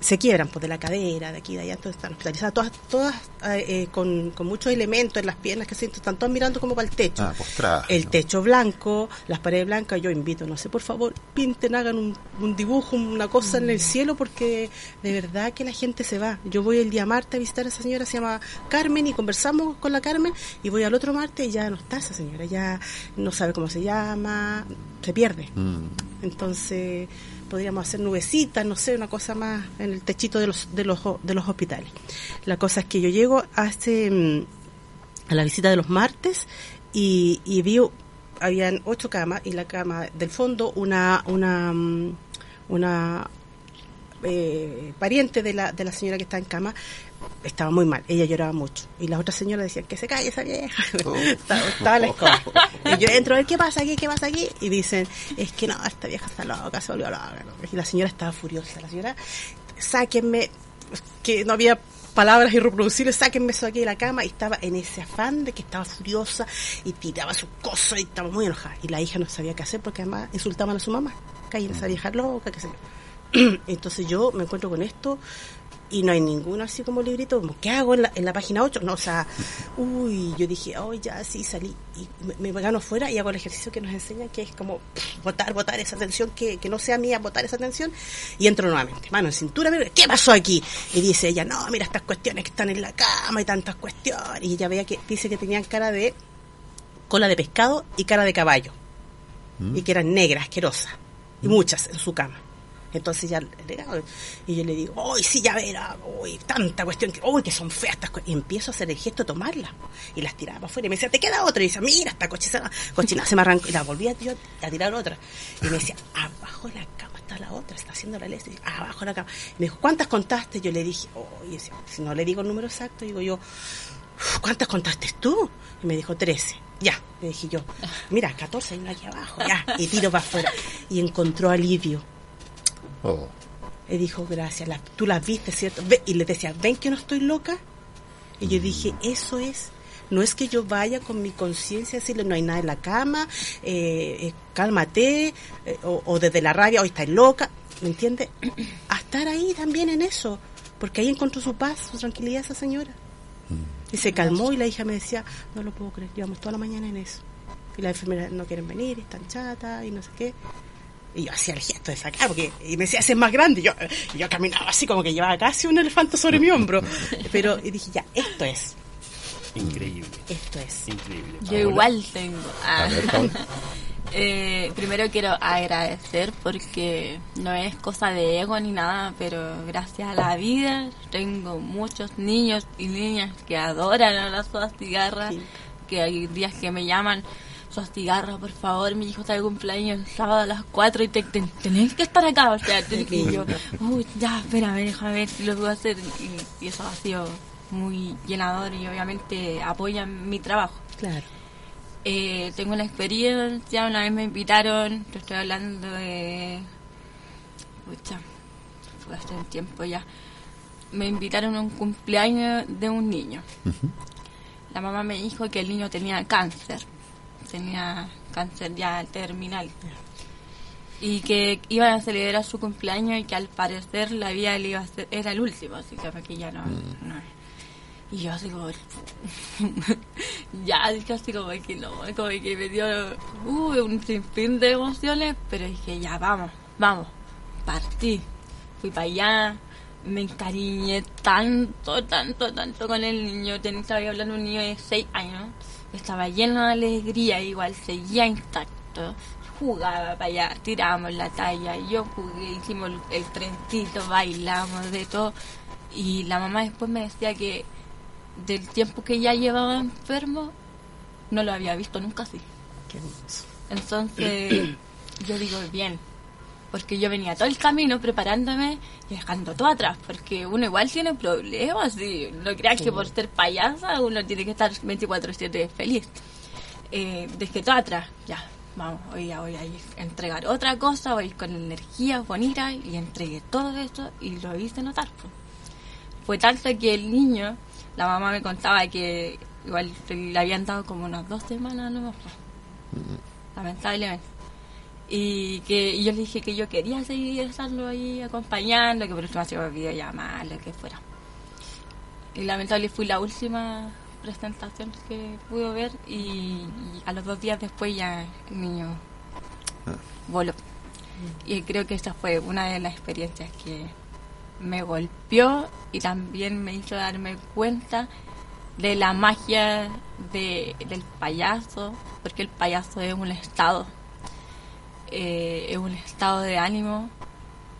se quiebran pues de la cadera, de aquí, de allá, todas están hospitalizadas, todas, todas eh, eh, con, con, muchos elementos en las piernas que siento, están todas mirando como para el techo. Ah, el techo blanco, las paredes blancas, yo invito, no sé, por favor, pinten, hagan un, un dibujo, una cosa en el mm. cielo, porque de verdad que la gente se va. Yo voy el día martes a visitar a esa señora, se llama Carmen, y conversamos con la Carmen, y voy al otro martes y ya no está esa señora, ya no sabe cómo se llama, se pierde. Mm. Entonces podríamos hacer nubecitas, no sé, una cosa más en el techito de los, de los, de los hospitales. La cosa es que yo llego a, este, mm, a la visita de los martes y, y vi, habían ocho camas y la cama del fondo una, una, mm, una eh, pariente de la, de la señora que está en cama estaba muy mal, ella lloraba mucho. Y las otras señoras decían, que se calle esa vieja. Oh. estaba, la escoba. Y yo entro a ver qué pasa aquí, qué pasa aquí. Y dicen, es que no, esta vieja está loca, se volvió loca. Y la señora estaba furiosa. La señora, sáquenme, que no había palabras irreproducibles, sáquenme eso aquí de la cama, y estaba en ese afán de que estaba furiosa y tiraba sus cosas y estaba muy enojada. Y la hija no sabía qué hacer porque además insultaban a su mamá, caí esa vieja loca, qué sé yo. Entonces yo me encuentro con esto, y no hay ninguno así como librito, como, ¿qué hago en la, en la página 8? No, o sea, uy, yo dije, oh, ya sí, salí y me, gano fuera y hago el ejercicio que nos enseña, que es como botar, botar esa tensión, que, que no sea mía, botar esa tensión, y entro nuevamente, mano en cintura, ¿qué pasó aquí? Y dice ella, no, mira estas cuestiones que están en la cama y tantas cuestiones, y ella veía que dice que tenían cara de cola de pescado y cara de caballo, mm. y que eran negras, asquerosas, y muchas en su cama. Entonces ya, y yo le digo, uy, sí, ya verá, uy, tanta cuestión, que, que son feas estas Y empiezo a hacer el gesto de tomarlas. Y las tiraba afuera. Y me decía, ¿te queda otra? Y dice, mira, esta cochina, cochina se me arrancó. Y la volví a, a tirar otra. Y me decía, abajo la cama está la otra, está haciendo la ley. abajo de la cama. Y me dijo, ¿cuántas contaste? Yo le dije, uy, si no le digo el número exacto, digo yo, ¿cuántas contaste tú? Y me dijo, 13. Ya, le dije yo, mira, 14 hay una aquí abajo, ya. Y tiro para afuera. Y encontró alivio Oh. Y dijo, gracias, tú las viste, ¿cierto? y le decía, ¿ven que no estoy loca? Y yo dije, eso es. No es que yo vaya con mi conciencia a decirle, no hay nada en la cama, eh, eh cálmate, eh, o, desde la rabia, hoy estás loca, ¿me entiendes? A estar ahí también en eso, porque ahí encontró su paz, su tranquilidad esa señora. Mm. Y se calmó y la hija me decía, no lo puedo creer, llevamos toda la mañana en eso. Y las enfermeras no quieren venir, están chatas y no sé qué. Y yo hacía el gesto de sacar, porque y me decía, es más grande. Y yo, yo caminaba así como que llevaba casi un elefante sobre mi hombro. Pero y dije, ya, esto es. Increíble. Esto es. Increíble. Yo igual tengo. Ah. eh, primero quiero agradecer porque no es cosa de ego ni nada, pero gracias a la vida tengo muchos niños y niñas que adoran a las cigarras, que hay días que me llaman sos cigarro, por favor, mi hijo está de cumpleaños el sábado a las 4 y te, tenés que estar acá. O sea, y yo, uy, ya, espérame, déjame ver si lo puedo hacer. Y, eso ha sido muy llenador y obviamente apoyan mi trabajo. Claro. Eh, tengo una experiencia, una vez me invitaron, te estoy hablando de... Pucha, fue hace un tiempo ya. Me invitaron a un cumpleaños de un niño. La mamá me dijo que el niño tenía cáncer tenía cáncer ya terminal y que iban a celebrar su cumpleaños y que al parecer la vida le iba a ser, era el último, así que ya no, mm. no. Y yo así como, ya, dije así como que no, como que me dio uh, un sinfín de emociones, pero dije, ya, vamos, vamos, partí, fui para allá, me encariñé tanto, tanto, tanto con el niño, estaba hablando de un niño de 6 años, estaba lleno de alegría, igual seguía intacto. Jugaba para allá, tirábamos la talla, yo jugué, hicimos el, trencito, bailamos, de todo. Y la mamá después me decía que del tiempo que ya llevaba enfermo, no lo había visto nunca así. Entonces, yo digo, bien, porque yo venía todo el camino preparándome y dejando todo atrás, porque uno igual tiene problemas y no creas que por ser payasa uno tiene que estar 24/7 feliz. Eh, dejé todo atrás, ya, vamos, hoy ya voy a entregar otra cosa, voy con energía bonita y entregué todo esto y lo hice notar. Fue tanto que el niño, la mamá me contaba que igual le habían dado como unas dos semanas no lamentablemente y que yo le dije que yo quería seguir estando ahí acompañando, que por eso me hacía videollamadas, lo que fuera. Y lamentablemente fui la última presentación que pude ver y, a los dos días después ya el niño ah. voló. Y creo que esta fue una de las experiencias que me golpeó y también me hizo darme cuenta de la magia de, del payaso, porque el payaso es un estado eh, es un estado de ánimo,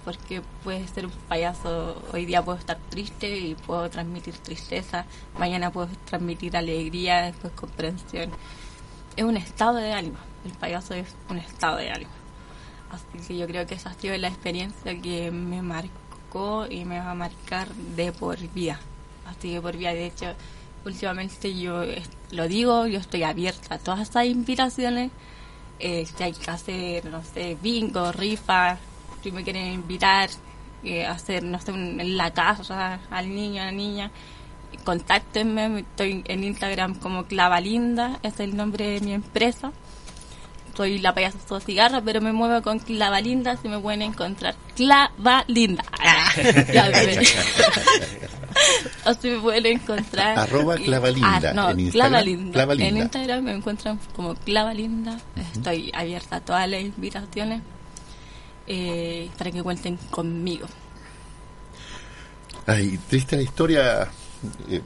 porque puede ser un payaso, hoy día puedo estar triste y puedo transmitir tristeza, mañana puedo transmitir alegría, después comprensión. Es un estado de ánimo, el payaso es un estado de ánimo. Así que yo creo que esa ha sido la experiencia que me marcó y me va a marcar de por vida. Así que por vida, de hecho, últimamente yo lo digo, yo estoy abierta a todas estas invitaciones eh, si hay que hacer, no sé, bingo, rifa, si me quieren invitar, eh, hacer, no sé, en la casa al niño, a la niña, contáctenme, estoy en Instagram como Clavalinda, es el nombre de mi empresa. Soy la payasa cigarra, pero me muevo con Clavalinda, si me pueden encontrar. Clavalinda. Así me pueden encontrar. Arroba Clavalinda. Ah, no, en Instagram. En Instagram me encuentran como Clavalinda. Estoy abierta a todas las invitaciones eh, para que cuenten conmigo. Ay, triste la historia eh,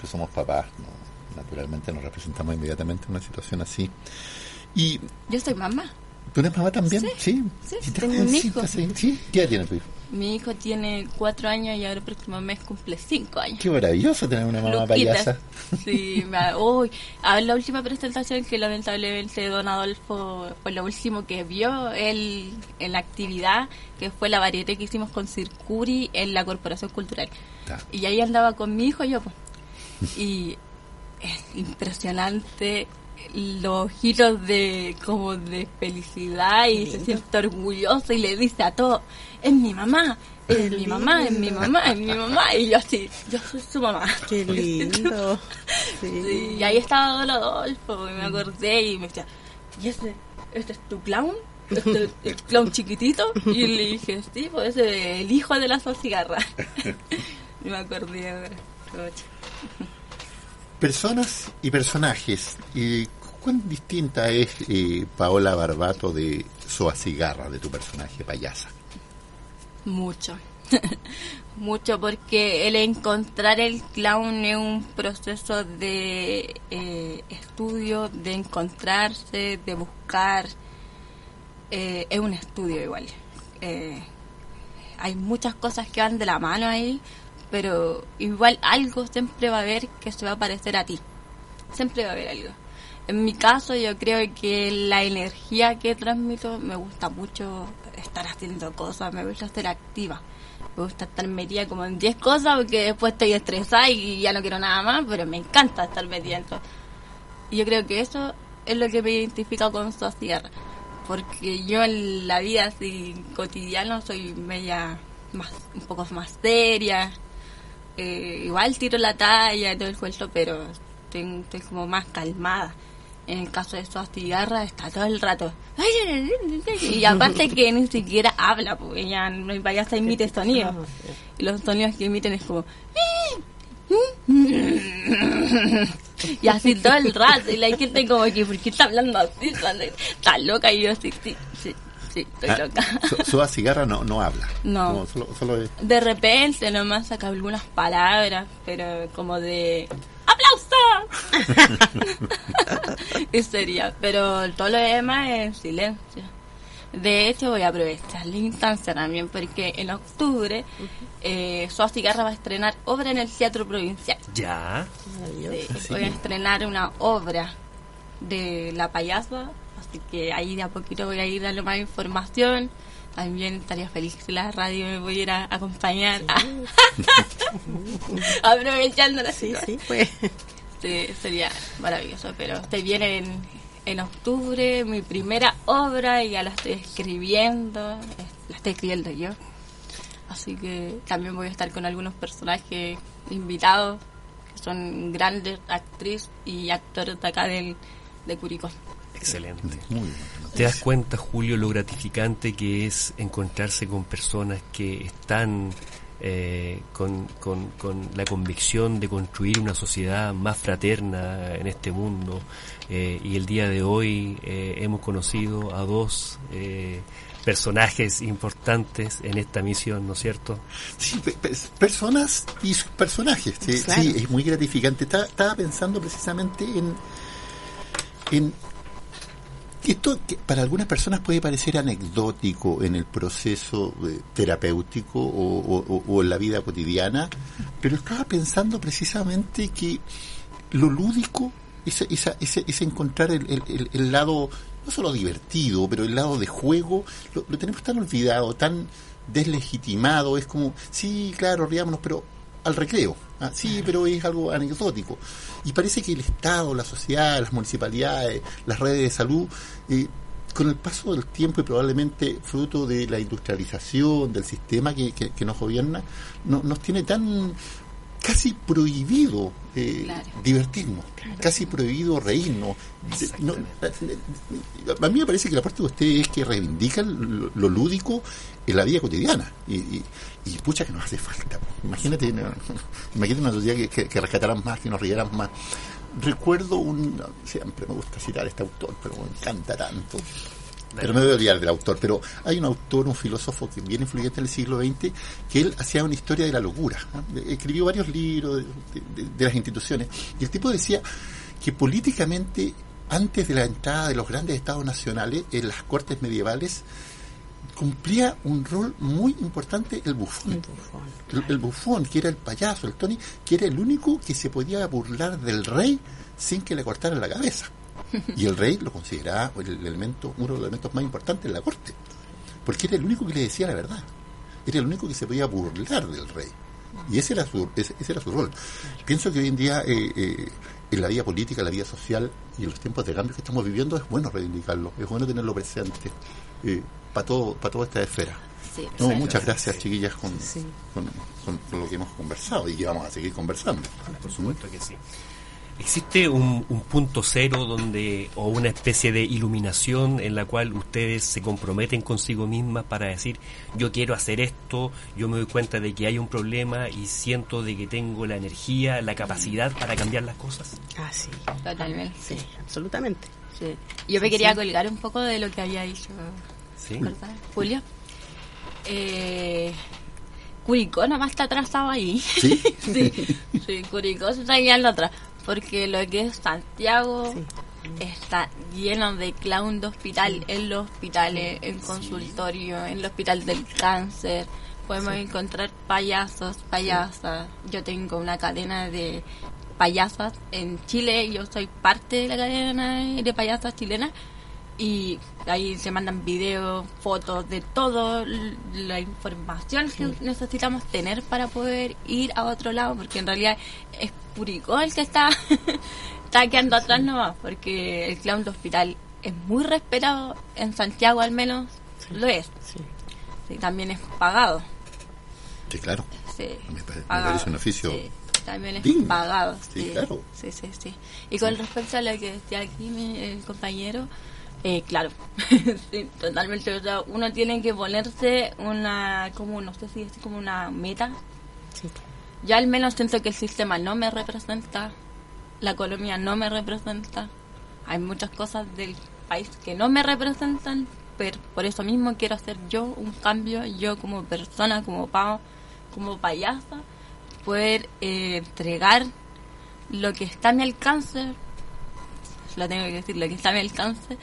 que somos papás, naturalmente nos representamos inmediatamente en una situación así. Y Yo soy mamá. ¿Tú eres mamá también? Sí. Sí, tengo un hijo. ¿Sí? ¿Qué edad tiene tu hijo? Mi hijo tiene cuatro años y ahora el próximo mes cumple cinco años. Qué maravilloso tener una mamá payasa. Sí, me, uy, a ver, la última presentación que lamentablemente Don Adolfo fue lo último que vio él en la actividad, que fue la variedad que hicimos con Circuri en la Corporación Cultural. Y ahí andaba con mi hijo yo, pues. Y es impresionante los giros de como de felicidad y se siente orgulloso y le dice a todo, es mi mamá, es mi mamá, es mi mamá, es mi mamá. Y yo así, yo soy su mamá. Qué lindo. y ahí estaba Don Adolfo y me acordé y me decía, ¿y ese, este es tu clown? ¿Este, el clown chiquitito? Y le dije, sí, pues es el hijo de la cigarra. y me acordé ahora. Personas y personajes. ¿Y ¿Cuán distinta es eh, Paola Barbato de Soa Cigarra, de tu personaje payasa? Mucho. Mucho porque el encontrar el clown es un proceso de eh, estudio, de encontrarse, de buscar. Eh, es un estudio igual. hay muchas cosas que van de la mano ahí, pero igual algo siempre va a haber que se va a parecer a ti. Siempre va a haber algo. En mi caso yo creo que la energía que transmito me gusta mucho estar haciendo cosas, me gusta ser activa. Me gusta estar metida como en 10 cosas porque después estoy estresada y ya no quiero nada más, pero me encanta estar metida en todo. Y yo creo que eso es lo que me identifica con su. Porque yo en la vida así cotidiana soy media más, un poco más seria, eh, igual tiro la talla y todo el cuento, pero estoy, como más calmada. En el caso de su cigarra está todo el rato. Y aparte que ni siquiera habla, porque ella no vaya a emite sonidos. Y los sonidos que emiten es como... Y así todo el rato. Y la gente como que, ¿por qué está hablando así? Está loca y yo sí, sí, sí. Sí, estoy ah, loca. Su, cigarra no, no habla. No. solo, De repente nomás saca algunas palabras, pero como de ¡Aplauso! y sería, pero todo lo demás es silencio. De hecho, voy a aprovechar la instancia también porque en octubre eh, Cigarra va a estrenar obra en el Teatro Provincial. Ya. voy a estrenar una obra de La Payasa, así que ahí de a poquito voy a ir dando más información. También estaría feliz si la radio me pudiera acompañar. Aprovechándola. Sí, sí, pues. Sí, sería maravilloso. Pero estoy bien en, en octubre, mi primera obra, y ya la estoy escribiendo. La estoy escribiendo yo. Así que también voy a estar con algunos personajes invitados que son grandes actrices y actores de acá del, de Curicó. Excelente. ¿Te das cuenta, Julio, lo gratificante que es encontrarse con personas que están eh, con, con, la convicción de construir una sociedad más fraterna en este mundo? Eh, y el día de hoy eh, hemos conocido a dos personajes importantes en esta misión, ¿no es cierto? Sí, personas y sus personajes. Sí, sí es muy gratificante. Estaba, estaba pensando precisamente en, en esto que para algunas personas puede parecer anecdótico en el proceso eh, terapéutico o, en la vida cotidiana, pero estaba pensando precisamente que lo lúdico es, ese, encontrar el, lado, no solo divertido, pero el lado de juego, lo, lo tenemos tan olvidado, tan deslegitimado, es como, sí, claro, riámonos, pero al recreo. ¿Ah? Sí, pero es algo anecdótico. Y parece que el Estado, la sociedad, las municipalidades, las redes de salud, eh, con el paso del tiempo y probablemente fruto de la industrialización, del sistema que, que, nos gobierna, no, nos tiene tan casi prohibido eh, divertirnos, casi prohibido reírnos. a mí me parece que la parte de ustedes es que reivindican lo, lúdico en la vida cotidiana y, y, pucha que nos hace falta. Imagínate, imagínate una sociedad que, que, rescataran más, que nos rieran más. Recuerdo un, siempre me gusta citar este autor, pero me encanta tanto. Pero me voy a olvidar del autor, pero hay un autor, un filósofo que bien influyente en el siglo XX, que él hacía una historia de la locura. Escribió varios libros de, las instituciones. Y el tipo decía que políticamente, antes de la entrada de los grandes estados nacionales en las cortes medievales, cumplía un rol muy importante el bufón. El, bufón, que era el payaso, el Tony, que era el único que se podía burlar del rey sin que le cortaran la cabeza. Y el rey lo consideraba el elemento, uno de los elementos más importantes de la corte, porque era el único que le decía la verdad. Era el único que se podía burlar del rey. Y ese era su, ese, era su rol. Pienso que hoy en día eh, eh, en la vida política, en la vida social y en los tiempos de cambio que estamos viviendo es bueno reivindicarlo, es bueno tenerlo presente eh, para todo para toda esta esfera. no, muchas gracias, chiquillas, con, con, lo que hemos conversado y que vamos a seguir conversando. Por supuesto que sí. ¿Existe un, punto cero donde o una especie de iluminación en la cual ustedes se comprometen consigo mismas para decir yo quiero hacer esto, yo me doy cuenta de que hay un problema y siento de que tengo la energía, la capacidad para cambiar las cosas? Ah, sí. Totalmente. Sí, absolutamente. Sí. Yo me quería colgar un poco de lo que había dicho ¿Sí? Julio. Eh, Curicó nomás está atrasado ahí. Sí, sí, sí Curicó se está guiando atrás porque lo que es Santiago está lleno de clown de hospital, en los hospitales, en consultorio, en el hospital del cáncer. Podemos encontrar payasos, payasas. Yo tengo una cadena de payasas en Chile, yo soy parte de la cadena de payasas chilenas y ahí se mandan videos, fotos de toda la información que necesitamos tener para poder ir a otro lado, porque en realidad es Puricó el que está, está quedando atrás nomás, porque el clown de hospital es muy respetado, en Santiago al menos lo es. Sí. también es pagado. Sí, claro. Sí, me, parece un oficio. también es pagado. Sí, claro. Sí, sí, sí. Y con respecto a lo que decía aquí el compañero, eh, claro, totalmente. uno tiene que ponerse una, como no sé si es como una meta. Sí. Yo al menos siento que el sistema no me representa, la economía no me representa. Hay muchas cosas del país que no me representan, pero por eso mismo quiero hacer yo un cambio, yo como persona, como pavo, como payasa, poder eh, entregar lo que está a mi alcance, lo tengo que decir, lo que está a mi alcance,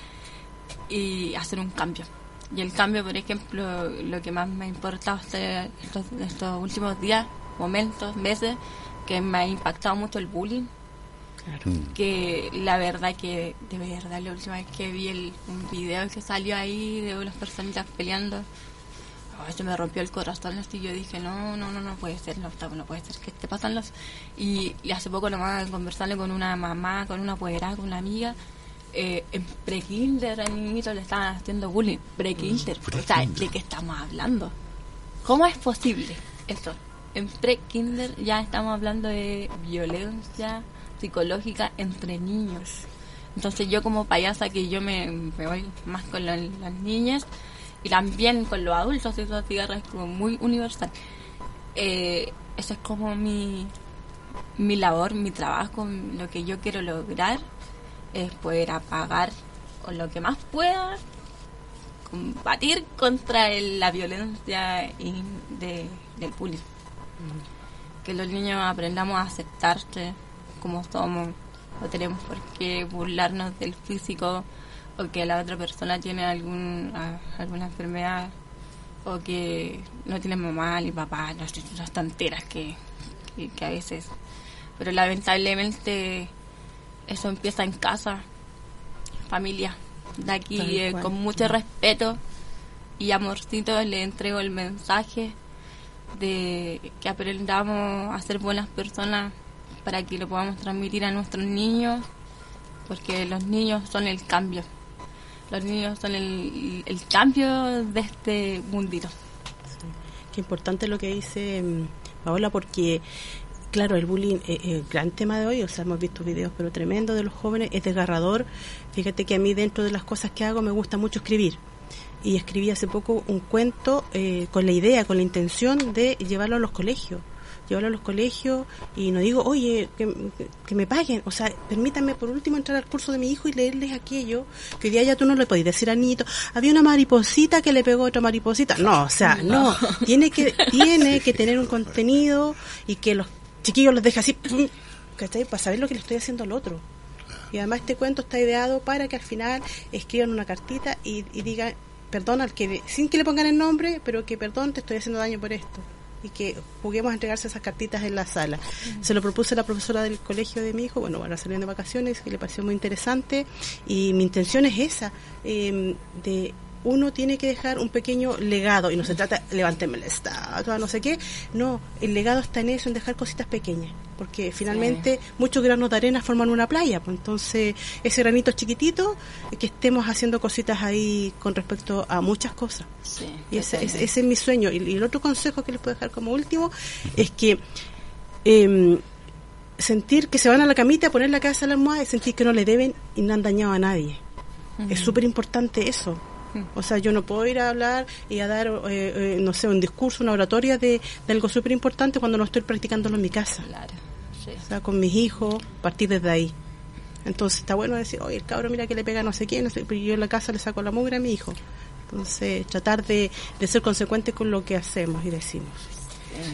y hacer un cambio. Y el cambio, por ejemplo, lo que más me ha importado este, estos, últimos días, momentos, meses, que me ha impactado mucho el bullying. Mm. Que la verdad que, de verdad, la última vez que vi el, un video que salió ahí de unas personitas peleando, oh, me rompió el corazón así yo dije no no no no puede ser no, no puede ser que te pasan los y, y hace poco nomás conversando con una mamá con una apoderada con una amiga eh, en pre-kinder al niñito le estaban haciendo bullying. Pre-kinder. o sea, ¿de qué estamos hablando? ¿Cómo es posible eso? En pre-kinder ya estamos hablando de violencia psicológica entre niños. Entonces yo como payasa que yo me, voy más con las niñas y también con los adultos, eso cigarra es como muy universal. Eh, eso es como mi, mi labor, mi trabajo, lo que yo quiero lograr es poder apagar o lo que más pueda combatir contra la violencia de, del bullying. Que los niños aprendamos a aceptarse como somos, no tenemos por qué burlarnos del físico o que la otra persona tiene algún, alguna enfermedad o que no tiene mamá ni papá, las, las tonteras que, que, que a veces. Pero lamentablemente eso empieza en casa, familia. De aquí, eh, con mucho respeto y amorcito, le entrego el mensaje de que aprendamos a ser buenas personas para que lo podamos transmitir a nuestros niños, porque los niños son el cambio. los niños son el, el cambio de este mundito. Qué importante lo que dice mm, Paola porque claro, el bullying es el gran tema de hoy, o sea, hemos visto videos pero tremendo de los jóvenes, es desgarrador. Fíjate que a mí dentro de las cosas que hago me gusta mucho escribir. Y escribí hace poco un cuento eh, con la idea, con la intención de llevarlo a los colegios llevarlo a los colegios y no digo, oye, que, me paguen, o sea, permítanme por último entrar al curso de mi hijo y leerles aquello que hoy día ya tú no le podías decir a niñito, había una mariposita que le pegó a otra mariposita. No, o sea, no, tiene que tiene que tener un contenido y que los chiquillos los deje así, ¿cachai? Para saber lo que le estoy haciendo al otro. Y además este cuento está ideado para que al final escriban una cartita y, digan perdón al que, sin que le pongan el nombre, pero que perdón, te estoy haciendo daño por esto. Y que juguemos a entregarse esas cartitas en la sala. Se lo propuse a la profesora del colegio de mi hijo, bueno, van a salir de vacaciones, que le pareció muy interesante. Y mi intención es esa, eh, de uno tiene que dejar un pequeño legado y no se trata levánteme la estatua, no sé qué, no, el legado está en eso, en dejar cositas pequeñas, porque finalmente muchos granos de arena forman una playa, pues entonces ese granito chiquitito, que estemos haciendo cositas ahí con respecto a muchas cosas. y ese, es mi sueño. Y, el otro consejo que les puedo dejar como último es que em, sentir que se van a la camita a poner la cabeza a la almohada y sentir que no le deben y no han dañado a nadie. Es súper importante eso, o sea, yo no puedo ir a hablar y a dar, eh, eh, no sé, un discurso, una oratoria de, algo súper importante cuando no estoy practicándolo en mi casa. Claro, O sea, con mis hijos, partir desde ahí. Entonces está bueno decir, oye, el cabro mira que le pega no sé quién, pero yo en la casa le saco la mugre a mi hijo. Entonces, tratar de, ser consecuentes con lo que hacemos y decimos.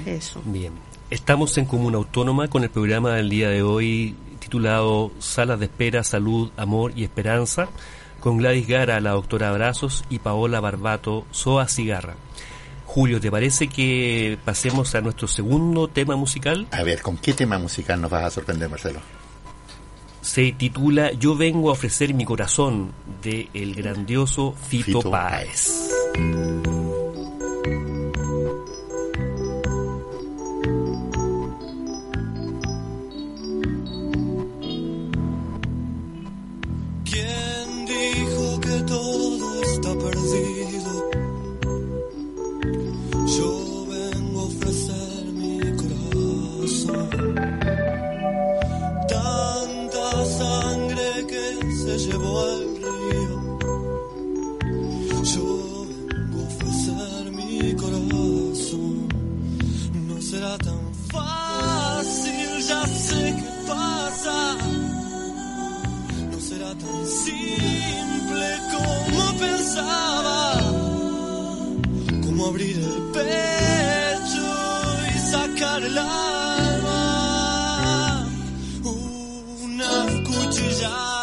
Eso. Bien. Estamos en Comuna Autónoma con el programa del día de hoy titulado Salas de Espera, Salud, Amor y Esperanza con Gladys Gara, la doctora Abrazos y Paola Barbato, Soa Cigarra. Julio, ¿te parece que pasemos a nuestro segundo tema musical? A ver, ¿con qué tema musical nos vas a sorprender, Marcelo? Se titula Yo vengo a ofrecer mi corazón de el grandioso Fito, Fito Páez. llevó al río. Yo vengo a ofrecer mi corazón. No será tan fácil, ya sé que pasa. No será tan simple como pensaba. Como abrir el pecho y sacar el alma. Una cuchillada.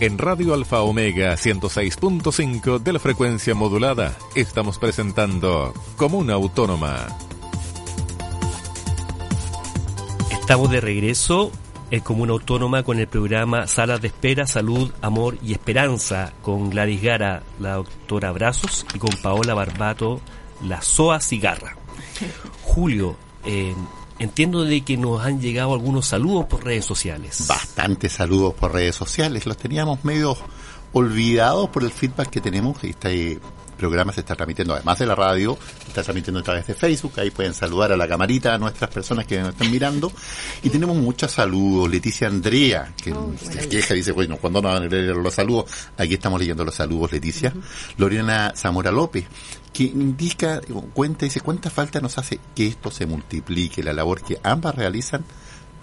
En Radio Alfa Omega 106.5 de la frecuencia modulada estamos presentando Comuna Autónoma. Estamos de regreso en Comuna Autónoma con el programa Salas de Espera, Salud, Amor y Esperanza con Gladys Gara, la doctora Brazos y con Paola Barbato, la SOA Cigarra. Julio, eh, Entiendo de que nos han llegado algunos saludos por redes sociales. Bastantes saludos por redes sociales. Los teníamos medio olvidados por el feedback que tenemos. Este programa se está transmitiendo, además de la radio, se está transmitiendo a través de Facebook. Ahí pueden saludar a la camarita a nuestras personas que nos están mirando. Y tenemos muchos saludos. Leticia Andrea, que oh, se queja, dice, bueno, ¿cuándo nos van a leer los saludos? Aquí estamos leyendo los saludos, Leticia. Lorena Zamora López que indica, cuenta, dice, cuánta falta nos hace que esto se multiplique, la labor que ambas realizan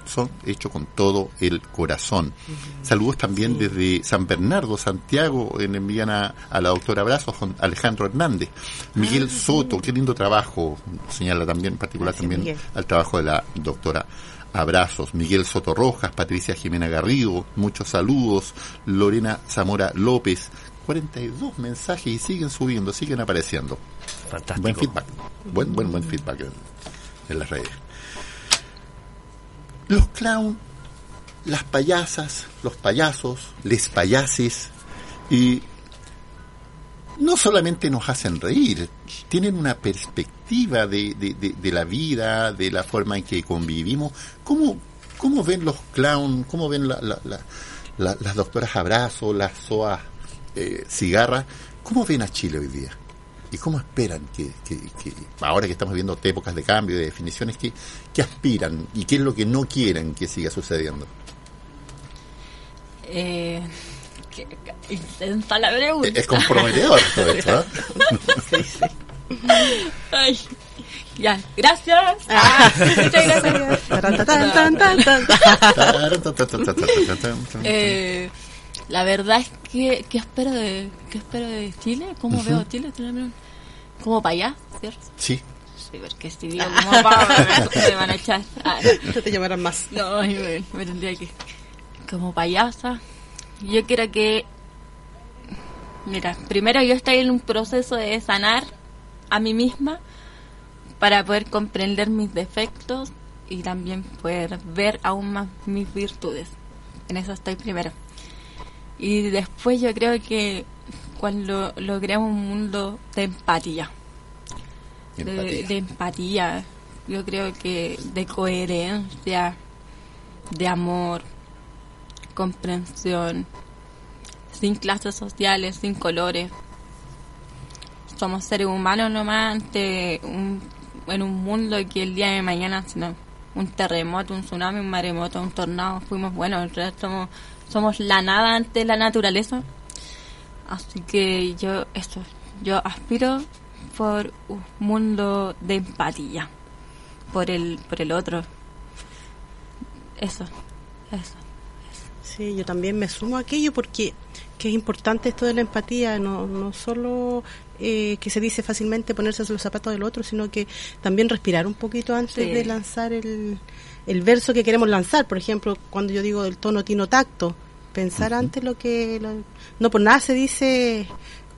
son hechos con todo el corazón. Saludos también desde San Bernardo, Santiago, en envían a, la doctora Abrazos con Alejandro Hernández. Miguel ah, Soto, qué lindo trabajo, señala también en particular también al trabajo de la doctora Abrazos, Miguel Soto Rojas, Patricia Jimena Garrido, muchos saludos, Lorena Zamora López, 42 mensajes y siguen subiendo, siguen apareciendo. Fantástico. Buen feedback, buen, buen, buen feedback en, las redes. Los clowns, las payasas, los payasos, les payases, y no solamente nos hacen reír, tienen una perspectiva de, de, la vida, de la forma en que convivimos. ¿Cómo, cómo ven los clowns? ¿Cómo ven las doctoras Abrazo, las SOA eh, Cigarra? ¿Cómo ven a Chile hoy día? ¿Y cómo esperan que, ahora que estamos viendo épocas de cambio, de definiciones, que, que aspiran y qué es lo que no quieren que siga sucediendo? Eh, la pregunta. Es comprometedor todo esto, ¿eh? sí, sí. Ay, ya, gracias. Ah, muchas gracias. eh, la verdad es que, ¿qué espero de, qué espero de Chile? ¿Cómo veo Chile? Como para allá, ¿cierto? Sí. Sí, porque si digo como para me van a echar. Ah, no te llamarán más. No, me, me tendría que... Como payasa. Yo quiero que... Mira, primero yo estoy en un proceso de sanar a mí misma para poder comprender mis defectos y también poder ver aún más mis virtudes. En eso estoy primero. Y después yo creo que cuando logremos un mundo de empatía, De, empatía, yo creo que de coherencia, de amor, comprensión, sin clases sociales, sin colores. Somos seres humanos nomás ante un, en un mundo que el día de mañana, sino un terremoto, un tsunami, un maremoto, un tornado, fuimos buenos, en realidad somos, somos la nada ante la naturaleza Así que yo, esto, yo aspiro por un mundo de empatía, por el, por el otro. Eso, eso. Sí, yo también me sumo a aquello porque que es importante esto de la empatía, no, no solo eh, que se dice fácilmente ponerse los zapatos del otro, sino que también respirar un poquito antes de lanzar el, el verso que queremos lanzar. Por ejemplo, cuando yo digo del tono tino tacto, pensar antes lo que... no por nada se dice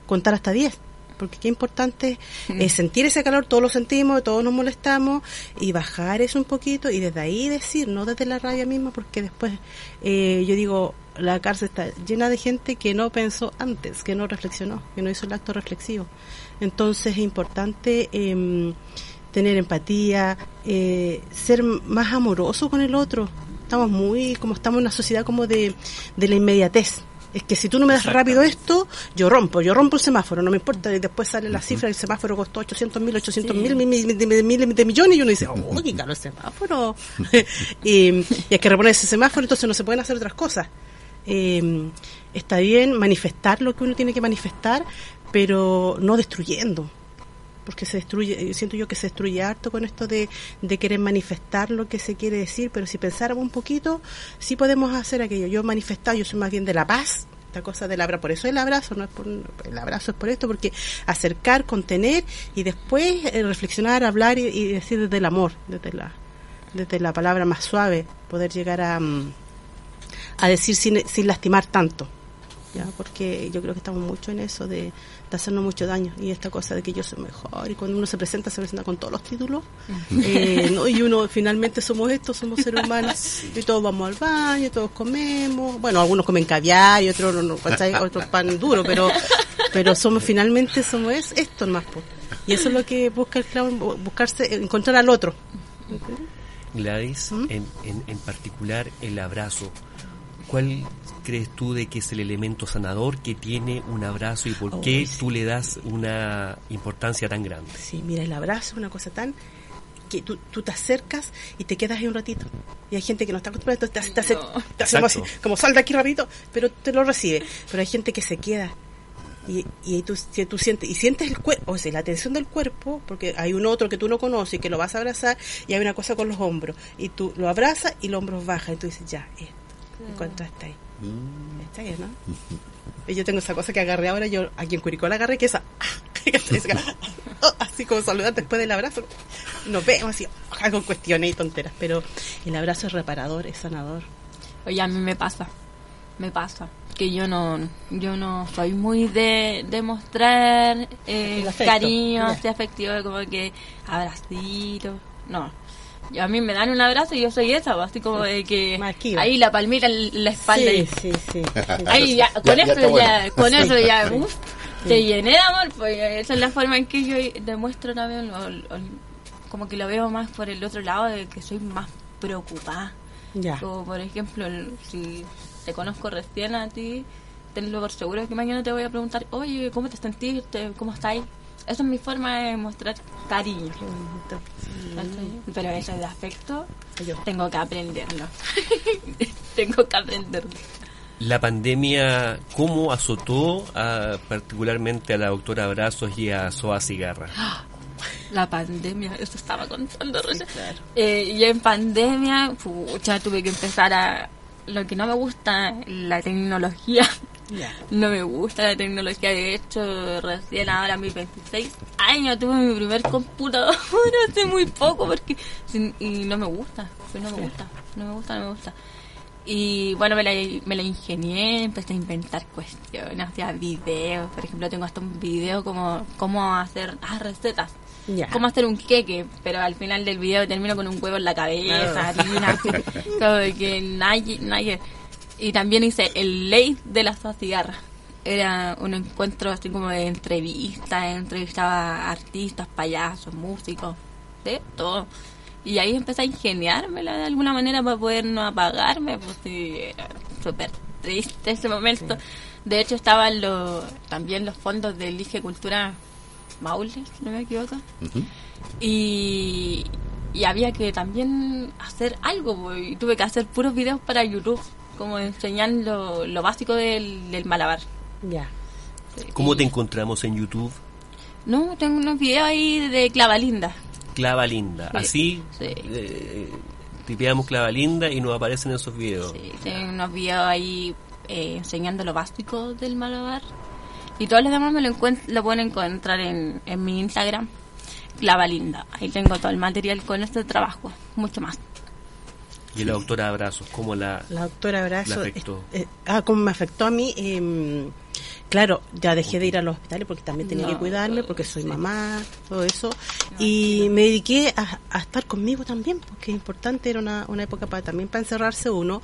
contar hasta 10 porque qué importante es sentir ese calor, todos lo sentimos, todos nos molestamos y bajar eso un poquito y desde ahí decir, no desde la rabia misma, porque después eh, yo digo, la cárcel está llena de gente que no pensó antes, que no reflexionó, que no hizo el acto reflexivo. Entonces es importante em, tener empatía, eh, ser más amoroso con el otro, estamos muy, como estamos en una sociedad como de, de la inmediatez. Es que si tú no me das rápido esto, yo rompo, yo rompo el semáforo, no me importa. Y después sale la cifra, el semáforo costó 800 mil, 800 mil, miles de millones, y uno dice, oh, qué caro el semáforo. y, hay que reponer ese semáforo, entonces no se pueden hacer otras cosas. Eh, está bien manifestar lo que uno tiene que manifestar, pero no destruyendo porque se destruye, siento yo que se destruye harto con esto de, de querer manifestar lo que se quiere decir, pero si pensáramos un poquito, sí podemos hacer aquello. Yo he manifestado, yo soy más bien de la paz, esta cosa del abrazo, por eso el abrazo, no es por, el abrazo es por esto, porque acercar, contener y después eh, reflexionar, hablar y, decir desde el amor, desde la, desde la palabra más suave, poder llegar a, mm, a decir sin, sin lastimar tanto. ¿Ya? porque yo creo que estamos mucho en eso de, de hacernos mucho daño. Y esta cosa de que yo soy mejor y cuando uno se presenta se presenta con todos los títulos. Eh, ¿no? y uno finalmente somos estos somos seres humanos. Y todos vamos al baño todos comemos. Bueno algunos comen caviar y otros no, otros pan duro pero pero somos finalmente somos esto más y eso es lo que busca el clown buscarse encontrar al otro. Gladys ¿Mm? en, en, en particular el abrazo. ¿Cuál crees tú de que es el elemento sanador que tiene un abrazo y por qué tú le das una importancia tan grande? Sí, mira, el abrazo es una cosa tan que tú, tú, te acercas y te quedas ahí un ratito. Y hay gente que no está acostumbrada, te, te, te, te hace así, como sal de aquí rapidito, pero te lo recibe. Pero hay gente que se queda. Y, y tú, tú sientes, y sientes el cuerpo, o sea, la tensión del cuerpo, porque hay un otro que tú no conoces y que lo vas a abrazar, y hay una cosa con los hombros, y tú lo abrazas y los hombros bajan, y tú dices, ya, eh, encontraste ahí. Mm. Está bien, ¿no? Y yo tengo esa cosa que agarré ahora, yo aquí en Curicó la agarré, que esa, así como saludar después del abrazo. Nos vemos así, con cuestiones y tonteras, pero el abrazo es reparador, es sanador. Oye, a mí me pasa, me pasa que yo no yo no soy muy de, de mostrar eh, cariño, afectivo, como que abracito, no a mí me dan un abrazo y yo soy esa, pues, así como de que Más esquiva. ahí la palmita en la espalda. Sí, y- sí, sí. Ahí ya, con ya eso ya, bueno. con eso ya, uf, te llené de amor, pues esa es la forma en que yo demuestro también, o- o- como que lo veo más por el otro lado, de que soy más preocupada. Ya. Como por ejemplo, si te conozco recién a ti, tenlo por seguro que mañana te voy a preguntar, oye, ¿cómo te sentiste? ¿Cómo estáis? Esa es mi forma de mostrar cariño. Qué bonito. ¿cachai? Pero eso de afecto, Yo. tengo que aprenderlo. tengo que aprenderlo. La pandemia, ¿cómo azotó a- particularmente a la doctora Abrazos y a Soa Cigarra? La pandemia, eso estaba contando recién. Eh, y en pandemia, pucha, tuve que empezar a... Lo que no me gusta, la tecnología. No me gusta la tecnología. De hecho, recién ahora a mis 26 años tuve mi primer computador hace muy poco porque y no me gusta. pues no me gusta. No me gusta, no me gusta. Y bueno, me la, me la ingenié, empecé a inventar cuestiones, hacía videos. Por ejemplo, tengo hasta un video como cómo hacer ah, recetas. Cómo hacer un queque, pero al final del video termino con un huevo en la cabeza, harina, de que nadie, nadie. Y también hice el ley de la cigarra. Era un encuentro así como de entrevistas, entrevistaba a artistas, payasos, músicos, de todo. Y ahí empecé a ingeniármela de alguna manera para poder no apagarme, pues sí, era súper triste ese momento. De hecho estaban los, también los fondos del Elige Cultura Maule, si no me equivoco. Y, y había que también hacer algo, pues, y tuve que hacer puros videos para YouTube, como enseñar lo, lo básico del, del malabar. Ya. ¿Cómo te encontramos en YouTube? No, tengo unos videos ahí de Clavalinda. Clava Linda. Sí, Así sí. eh, tipeamos Clava Linda y nos aparecen esos videos. Sí, tengo unos videos ahí eh, enseñando lo básico del malabar. Y todos los demás me lo, lo pueden encontrar en, en mi Instagram, Clavalinda. Ahí tengo todo el material con este trabajo, mucho más. Y la doctora Abrazos, ¿cómo la...? La doctora Abrazo. Le afectó. eh, eh, ah, como me afectó a mí. em, claro, ya dejé de ir a los hospitales porque también tenía No, que cuidarme, porque soy sí. mamá, todo eso. Y me dediqué a, a estar conmigo también, porque es importante, era una, una época para también para encerrarse uno.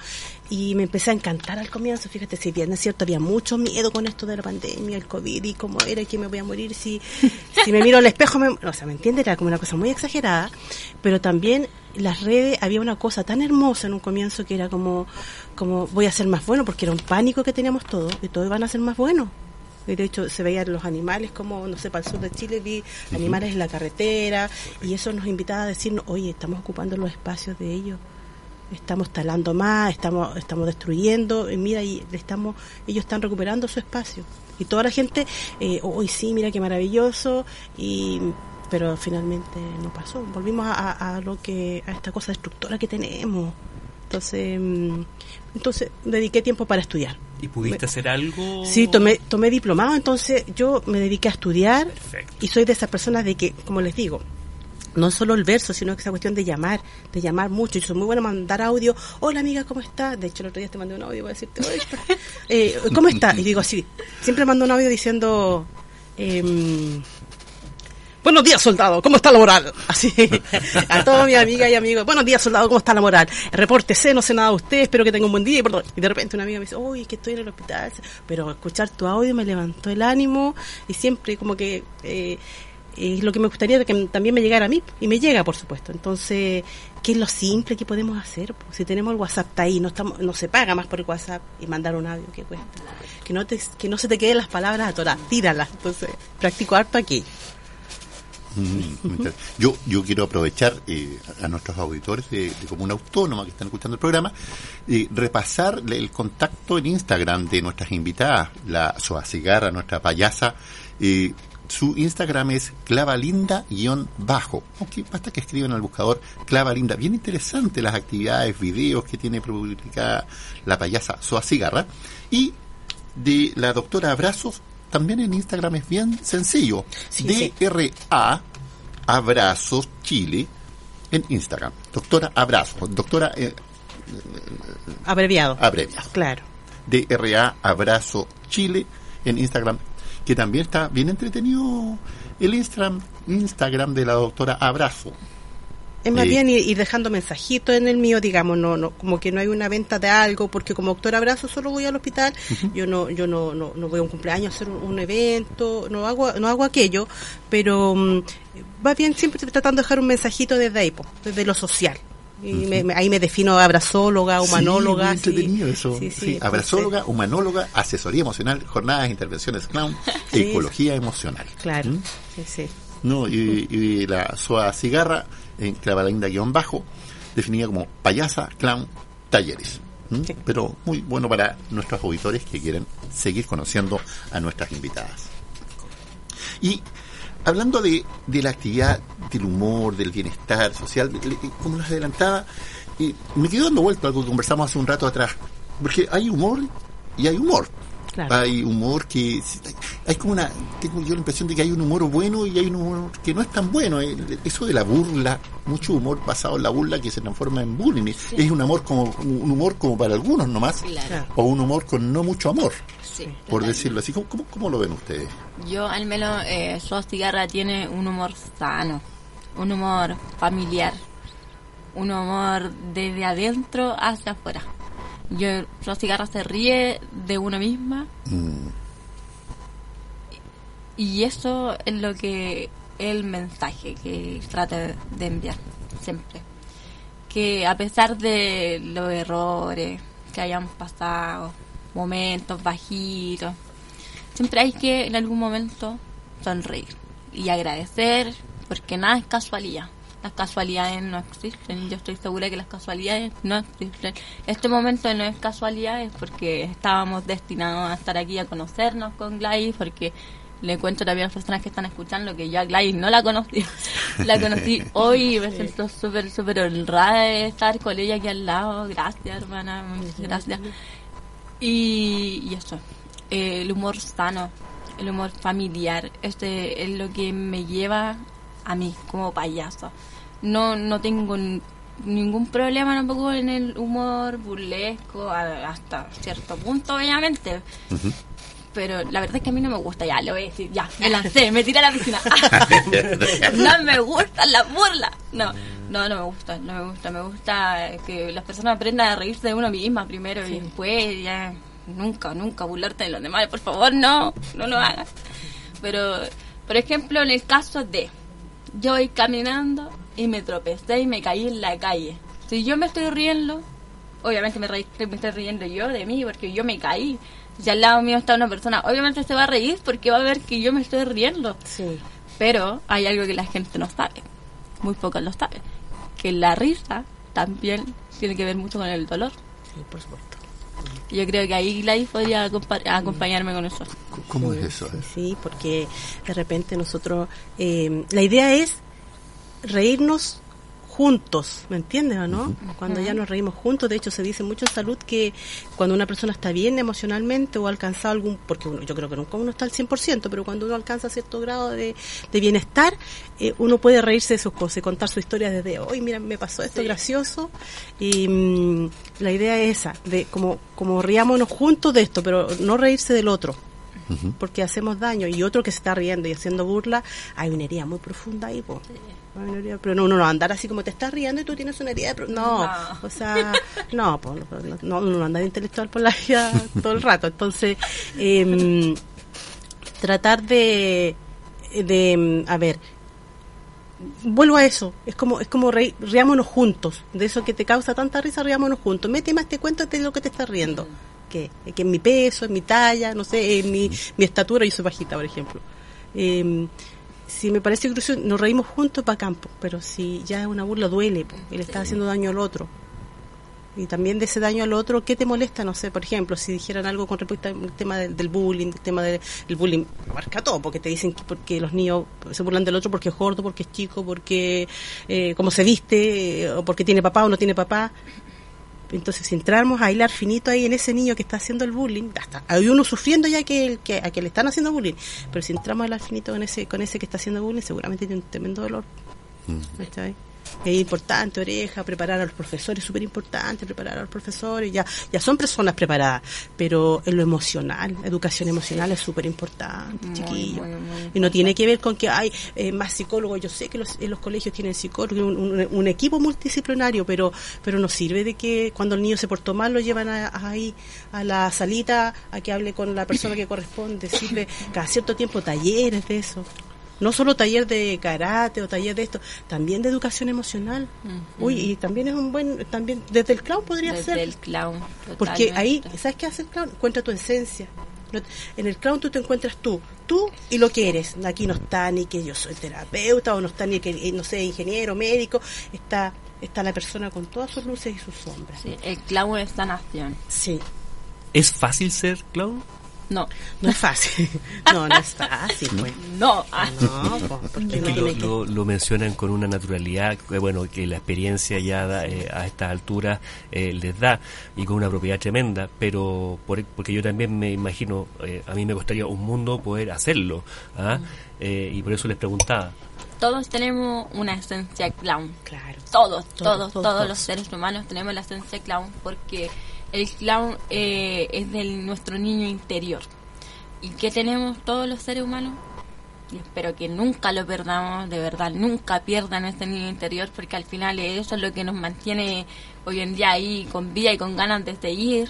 Y me empecé a encantar al comienzo. Fíjate, si bien es cierto, había mucho miedo con esto de la pandemia, el COVID y cómo era que me voy a morir si, si me miro al espejo. Me, o sea, ¿me entiendes? Era como una cosa muy exagerada. Pero también las redes había una cosa tan hermosa en un comienzo que era como, como voy a ser más bueno, porque era un pánico que teníamos todos, que todos iban a ser más buenos. Y De hecho, se veían los animales como, no sé, para el sur de Chile vi animales en la carretera y eso nos invitaba a decirnos, oye, estamos ocupando los espacios de ellos, estamos talando más, estamos estamos destruyendo, y mira, y le estamos ellos están recuperando su espacio. Y toda la gente, eh, hoy sí, mira qué maravilloso, y pero finalmente no pasó. Volvimos a, a- a lo que a esta cosa destructora que tenemos. Entonces, mm, entonces dediqué tiempo para estudiar. ¿Y pudiste hacer algo? Sí, tomé, tomé diplomado, entonces yo me dediqué a estudiar Perfecto. y soy de esas personas de que, como les digo, no solo el verso, sino que esa cuestión de llamar, de llamar mucho. Yo soy muy buena mandar audio. Hola amiga, ¿cómo estás? De hecho, el otro día te mandé un audio para decirte, "Oye, eh, ¿cómo estás? Y digo así, siempre mando un audio diciendo, em, Buenos días, soldado, ¿cómo está la moral? Así, a todas mis amigas y amigos, buenos días, soldado, ¿cómo está la moral? Repórtese, no sé nada de usted, espero que tenga un buen día. Y de repente una amiga me dice, uy, es que estoy en el hospital. Pero escuchar tu audio me levantó el ánimo y siempre como que eh, es lo que me gustaría que también me llegara a mí. Y me llega, por supuesto. Entonces, ¿qué es lo simple que podemos hacer? Si tenemos el WhatsApp está ahí, no, estamos, no se paga más por el WhatsApp y mandar un audio, ¿qué cuesta? Que no, te, que no se te queden las palabras atoradas, tíralas. Entonces, practico harto aquí. Yo, yo quiero aprovechar eh, a nuestros auditores de, Comuna Autónoma que están escuchando el programa, y repasar el contacto en Instagram de nuestras invitadas, la Soa Cigarra, nuestra payasa. eh, su Instagram es clavalinda-bajo. Basta que escriban al buscador clavalinda. Bien interesante las actividades, videos que tiene publicada la payasa Soa Cigarra. Y de la doctora Abrazos, también en Instagram es bien sencillo. Sí. DRA Abrazos Chile en Instagram. Doctora Abrazos, doctora eh, Abreviado. abreviado. Claro. DRA Abrazo Chile en Instagram, que también está bien entretenido el Instagram, Instagram de la doctora Abrazo. Es más bien ir, ir dejando mensajitos en el mío, digamos, no, no, como que no hay una venta de algo, porque como doctor abrazo solo voy al hospital, yo no, yo no, no, no voy a un cumpleaños a hacer un, un evento, no hago, no hago aquello, pero mm, va bien siempre tratando de dejar un mensajito desde ahí, po, desde lo social. Y me- me- ahí me defino abrazóloga, humanóloga. Sí, eso. Sí, abrazóloga, humanóloga, asesoría emocional, jornadas, intervenciones clown, psicología emocional. Claro, ¿Mm? sí, sí. ¿no? Y, y la SOA Cigarra, en clavalinda guion bajo, definida como payasa, clown, talleres. ¿Mm? Sí. Pero muy bueno para nuestros auditores que quieren seguir conociendo a nuestras invitadas. Y hablando de, de la actividad del humor, del bienestar social, le- como les adelantaba, eh, me quedo dando vuelta a algo que conversamos hace un rato atrás. Porque hay humor y hay humor. Claro. Hay humor que hay como una tengo yo la impresión de que hay un humor bueno y hay un humor que no es tan bueno El- eso de la burla mucho humor basado en la burla que se transforma en bullying es un amor como un humor como para algunos nomás Claro. o un humor con no mucho amor Sí, por total. decirlo así ¿Cómo, cómo, cómo lo ven ustedes? Yo al menos, eh, Sos Cigarra tiene un humor sano, un humor familiar, un humor desde adentro hacia afuera. Yo, Sos Cigarra se ríe de uno misma Mm, y eso es lo que el mensaje que trata de enviar siempre. Que a pesar de los errores que hayan pasado, momentos bajitos, siempre hay que en algún momento sonreír y agradecer porque nada es casualidad. Las casualidades no existen. Yo estoy segura que las casualidades no existen. Este momento no es casualidad, es porque estábamos destinados a estar aquí a conocernos con Gladys, porque le cuento también a las personas que están escuchando que yo a Gladys no la conocí. la conocí hoy y me siento súper, súper honrada de estar con ella aquí al lado. Gracias, hermana. Muchas gracias. Y, y eso, eh, el humor sano, el humor familiar, este es lo que me lleva a mí como payaso. No, no tengo ningún problema tampoco en el humor burlesco, hasta cierto punto, obviamente. Pero la verdad es que a mí no me gusta, ya, lo voy a decir, ya, me lancé, me tiré a la piscina. no me gustan las burlas. No, no, no me gusta, no me gusta. Me gusta que las personas aprendan a reírse de uno misma primero y después ya, nunca, nunca burlarte de los demás. Por favor, no, no lo hagas. Pero, por ejemplo, en el caso de, yo voy caminando y me tropecé y me caí en la calle. Si yo me estoy riendo, obviamente me, me estoy riendo yo de mí porque yo me caí. Si al lado mío está una persona, obviamente se va a reír porque va a ver que yo me estoy riendo. Sí. Pero hay algo que la gente no sabe, muy pocos lo saben, que la risa también tiene que ver mucho con el dolor. Sí, por supuesto. Y yo creo que ahí Gladys podría acompa- acompañarme con eso. ¿cómo Sí, es eso? eh? Sí, porque de repente nosotros, eh, la idea es reírnos juntos, ¿me entiendes o no? Cuando ya nos reímos juntos, de hecho se dice mucho en salud que cuando una persona está bien emocionalmente o ha alcanzado algún, porque uno, yo creo que nunca uno está al 100%, pero cuando uno alcanza cierto grado de, de bienestar, eh, uno puede reírse de sus cosas y contar su historia desde, hoy mira, me pasó esto gracioso, y mm, la idea es esa, de como, como riámonos juntos de esto, pero no reírse del otro porque hacemos daño. Y otro que se está riendo y haciendo burla, hay una herida muy profunda ahí, po. Una herida, pero no, no, no, andar así como te estás riendo y tú tienes una herida de pro- no, No. o sea, no, po, no, no, no, uno no anda de intelectual por la vida todo el rato, entonces, em, tratar de, de, em, a ver, vuelvo a eso, es como, es como riámonos juntos, de eso que te causa tanta risa, riámonos juntos, mete más te cuento de lo que te estás riendo, que, que en mi peso, en mi talla, no sé, en mi, mi estatura, yo soy bajita, por ejemplo. Eh, si me parece crucial, nos reímos juntos para campo, pero si ya es una burla duele, po, y le estás haciendo daño al otro. Y también de ese daño al otro, ¿qué te molesta? No sé, por ejemplo, si dijeran algo con respecto al tema del, del bullying, el tema del el bullying, abarca todo, porque te dicen que porque los niños se burlan del otro porque es gordo, porque es chico, porque eh, cómo se viste, o porque tiene papá o no tiene papá. Entonces, si entramos a hilar finito ahí en ese niño que está haciendo el bullying, hasta hay uno sufriendo ya que, el- que a que le están haciendo bullying, pero si entramos a hilar finito con ese con ese que está haciendo bullying, seguramente tiene un tremendo dolor. ¿cachai? Es importante, oreja, preparar a los profesores, súper importante preparar a los profesores, ya, ya son personas preparadas, pero en lo emocional, educación emocional es súper importante, chiquillo. y no tiene que ver con que hay eh, más psicólogos, yo sé que los, en los colegios tienen psicólogos, un, un, equipo multidisciplinario, pero, pero no sirve de que cuando el niño se portó mal lo llevan ahí a la salita a que hable con la persona que corresponde, sirve cada cierto tiempo talleres de eso no solo taller de karate o taller de esto, también de educación emocional. Uy, y también es un buen, también desde el clown podría ser. Desde el clown. Porque ahí, ¿sabes qué hace el clown? Encuentra tu esencia. En el clown tú te encuentras tú, tú y lo que eres. Aquí no está ni que yo soy terapeuta o no está ni que, eh, no sé, ingeniero, médico. Está está la persona con todas sus luces y sus sombras. Sí, el clown es sanación. Sí. ¿Es fácil ser clown? No. No es fácil. No, no es fácil. Pues. No. No, porque lo, lo, mencionan con una naturalidad que, bueno, que la experiencia ya eh, a esta altura eh, les da y con una propiedad tremenda, pero por, porque yo también me imagino, eh, a mí me costaría un mundo poder hacerlo. ¿ah? y por eso les preguntaba. Todos tenemos una esencia clown. Claro. Todos, todos, todos, todos los seres humanos tenemos la esencia clown porque el clown eh, es de nuestro niño interior. ¿Y qué tenemos todos los seres humanos? Y espero que nunca lo perdamos, de verdad, nunca pierdan ese niño interior, porque al final eso es lo que nos mantiene hoy en día ahí con vida y con ganas de seguir,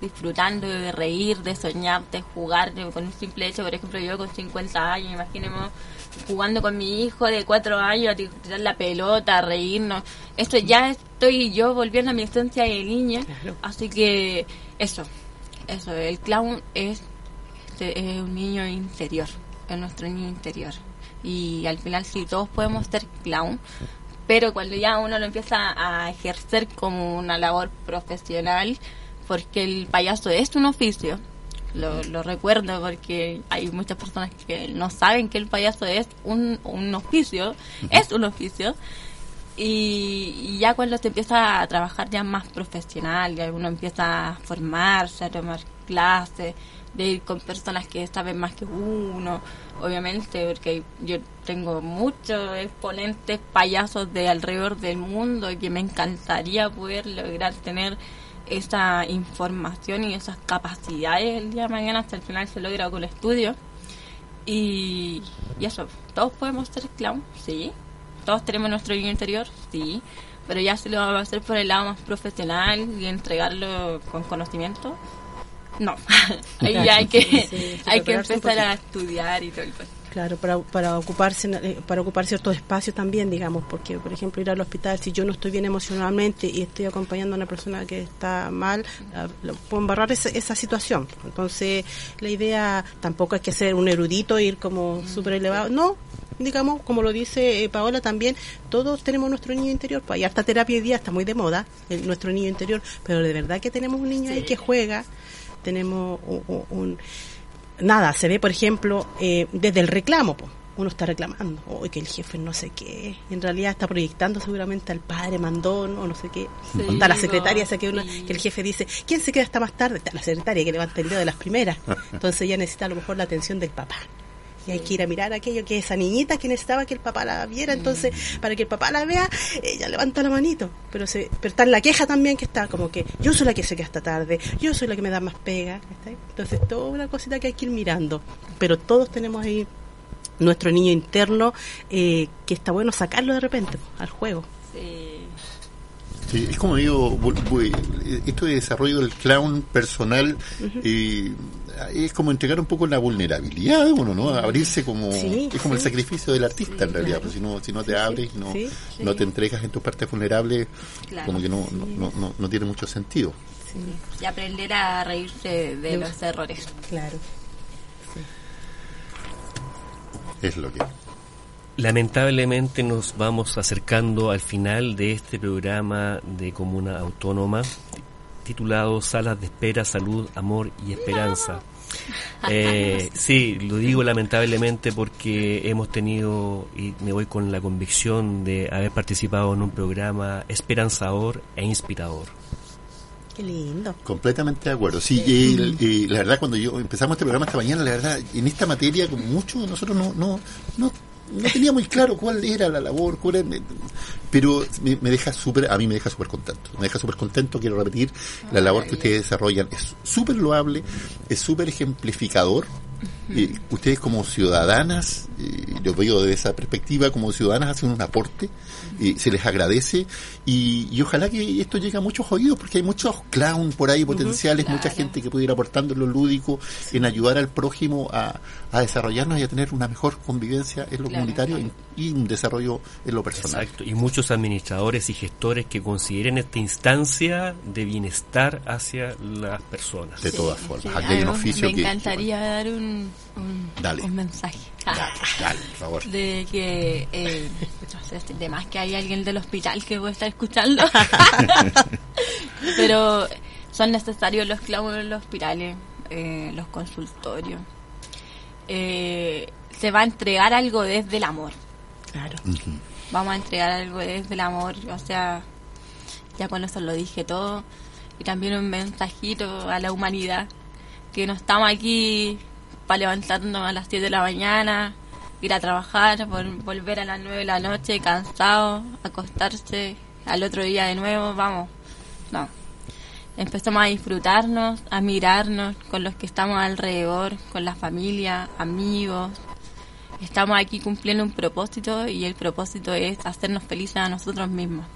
disfrutando de reír, de soñar, de jugar, con un simple hecho, por ejemplo, yo con 50 años, imaginemos jugando con mi hijo de cuatro años, a tirar la pelota, a reírnos. Esto ya estoy yo volviendo a mi esencia de niña. Así que eso, eso, el clown es, un niño interior, es nuestro niño interior. Y al final sí, todos podemos ser clown, pero cuando ya uno lo empieza a ejercer como una labor profesional, porque el payaso es un oficio, lo, recuerdo porque hay muchas personas que no saben que el payaso es un, un oficio, es un oficio. Y, ya cuando se empieza a trabajar ya más profesional, ya uno empieza a formarse, a tomar clases, de ir con personas que saben más que uno, obviamente, porque yo tengo muchos exponentes payasos de alrededor del mundo y que me encantaría poder lograr tener esa información y esas capacidades el día de mañana hasta el final se logra con el estudio. Y, y eso, todos podemos ser clown, sí. Todos tenemos nuestro niño interior, sí. Pero ya se lo vamos a hacer por el lado más profesional y entregarlo con conocimiento, no. Ahí hay que, hay que empezar a estudiar y todo el Claro, para, para ocuparse eh, para ocupar ciertos espacios también, digamos, porque por ejemplo ir al hospital si yo no estoy bien emocionalmente y estoy acompañando a una persona que está mal, puedo embarrar esa, esa situación. Entonces, la idea tampoco es que ser un erudito ir como mm. súper elevado, no, digamos, como lo dice eh, Paola también, todos tenemos nuestro niño interior, pues hay harta terapia hoy día, está muy de moda, nuestro niño interior, pero de verdad que tenemos un niño ahí que juega, tenemos un nada, se ve, por ejemplo, eh, desde el reclamo, uno está reclamando, hoy que el jefe no sé qué, y en realidad está proyectando seguramente al padre mandón o no sé qué. o está la secretaria, que, que el jefe dice, ¿quién se queda hasta más tarde? Está la secretaria que levanta el dedo de las primeras. Entonces ella necesita a lo mejor la atención del papá. Y hay que ir a mirar aquello que esa niñita que necesitaba que el papá la viera, entonces mm. para que el papá la vea, ella levanta la manito. Pero, se, pero está en la queja también que está como que yo soy la que se queda hasta tarde, yo soy la que me da más pega. Entonces toda una cosita que hay que ir mirando. Pero todos tenemos ahí nuestro niño interno eh, que está bueno sacarlo de repente al juego. Sí. Es como digo, esto de desarrollo del clown personal y es como entregar un poco la vulnerabilidad de uno, ¿no? Abrirse como es como el sacrificio del artista en realidad, pues si no si no te abres, no no te entregas en tus partes vulnerables, como que no, no, no, no, tiene mucho sentido. Y aprender a reírse de, los errores. Claro. Es lo que Lamentablemente nos vamos acercando al final de este programa de Comuna Autónoma titulado Salas de Espera, Salud, Amor y Esperanza. Eh, sí, lo digo lamentablemente porque hemos tenido, y me voy con la convicción de haber participado en un programa esperanzador e inspirador. Qué lindo. Completamente de acuerdo. Sí, y, la verdad cuando yo empezamos este programa esta mañana, la verdad, en esta materia, con mucho, nosotros no, no, no no tenía muy claro cuál era la labor, cuál era, pero me, me deja súper, a mí me deja súper contento. Me deja súper contento, quiero repetir, la labor que ustedes desarrollan es súper loable, es súper ejemplificador eh, ustedes como ciudadanas, eh, lo veo desde esa perspectiva, como ciudadanas hacen un aporte, y se les agradece y, y, ojalá que esto llegue a muchos oídos porque hay muchos clown por ahí potenciales, mucha gente que puede ir aportando en lo lúdico, en ayudar al prójimo a, a, desarrollarnos y a tener una mejor convivencia en lo comunitario y, y, un desarrollo en lo personal. Exacto, y muchos administradores y gestores que consideren esta instancia de bienestar hacia las personas. De todas formas, aquí hay un oficio me que... encantaría dar un, un, Dale. un mensaje. Dale, dale, por favor. De que, eh, no sé, de más que hay alguien del hospital que puede estar escuchando. Pero son necesarios los clavos en los hospitales, eh, los consultorios. Eh, se va a entregar algo desde el amor. Claro. Vamos a entregar algo desde el amor, o sea, ya con eso lo dije todo. Y también un mensajito a la humanidad, que no estamos aquí para levantarnos a las 7 de la mañana, ir a trabajar, vol- volver a las 9 de la noche cansado, acostarse al otro día de nuevo, vamos. No. Empezamos a disfrutarnos, a mirarnos con los que estamos alrededor, con la familia, amigos. Estamos aquí cumpliendo un propósito y el propósito es hacernos felices a nosotros mismos.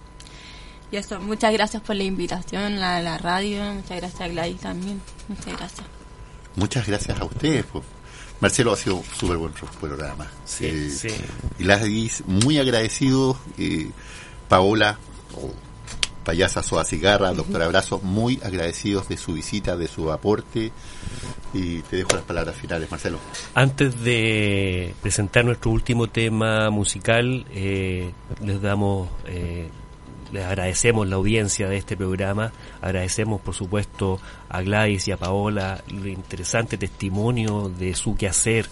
Y eso, muchas gracias por la invitación a la radio, muchas gracias a Gladys también, muchas gracias. Muchas gracias a ustedes. pues. Marcelo ha sido súper buen programa. Sí, Eh, sí. Y Gladys, muy agradecido. eh, Paola, Payasa Soa Cigarra, doctor Abrazo, muy agradecidos de su visita, de su aporte. Y te dejo las palabras finales, Marcelo. Antes de presentar nuestro último tema musical, eh, les damos, eh, les agradecemos la audiencia de este programa, agradecemos por supuesto a Gladys y a Paola el interesante testimonio de su quehacer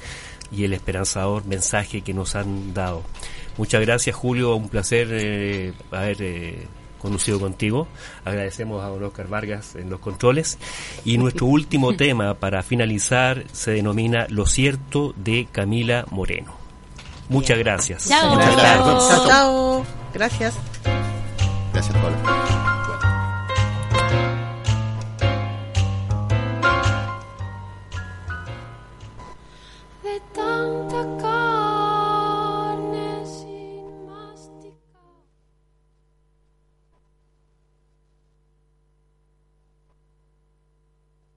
y el esperanzador mensaje que nos han dado. Muchas gracias Julio, un placer eh, haber eh, conducido contigo. Agradecemos a don Oscar Vargas en los controles. Y nuestro último tema para finalizar se denomina Lo cierto de Camila Moreno. Muchas gracias. Chao. Muchas gracias. Chao, chao. Gracias. Gracias, Paola.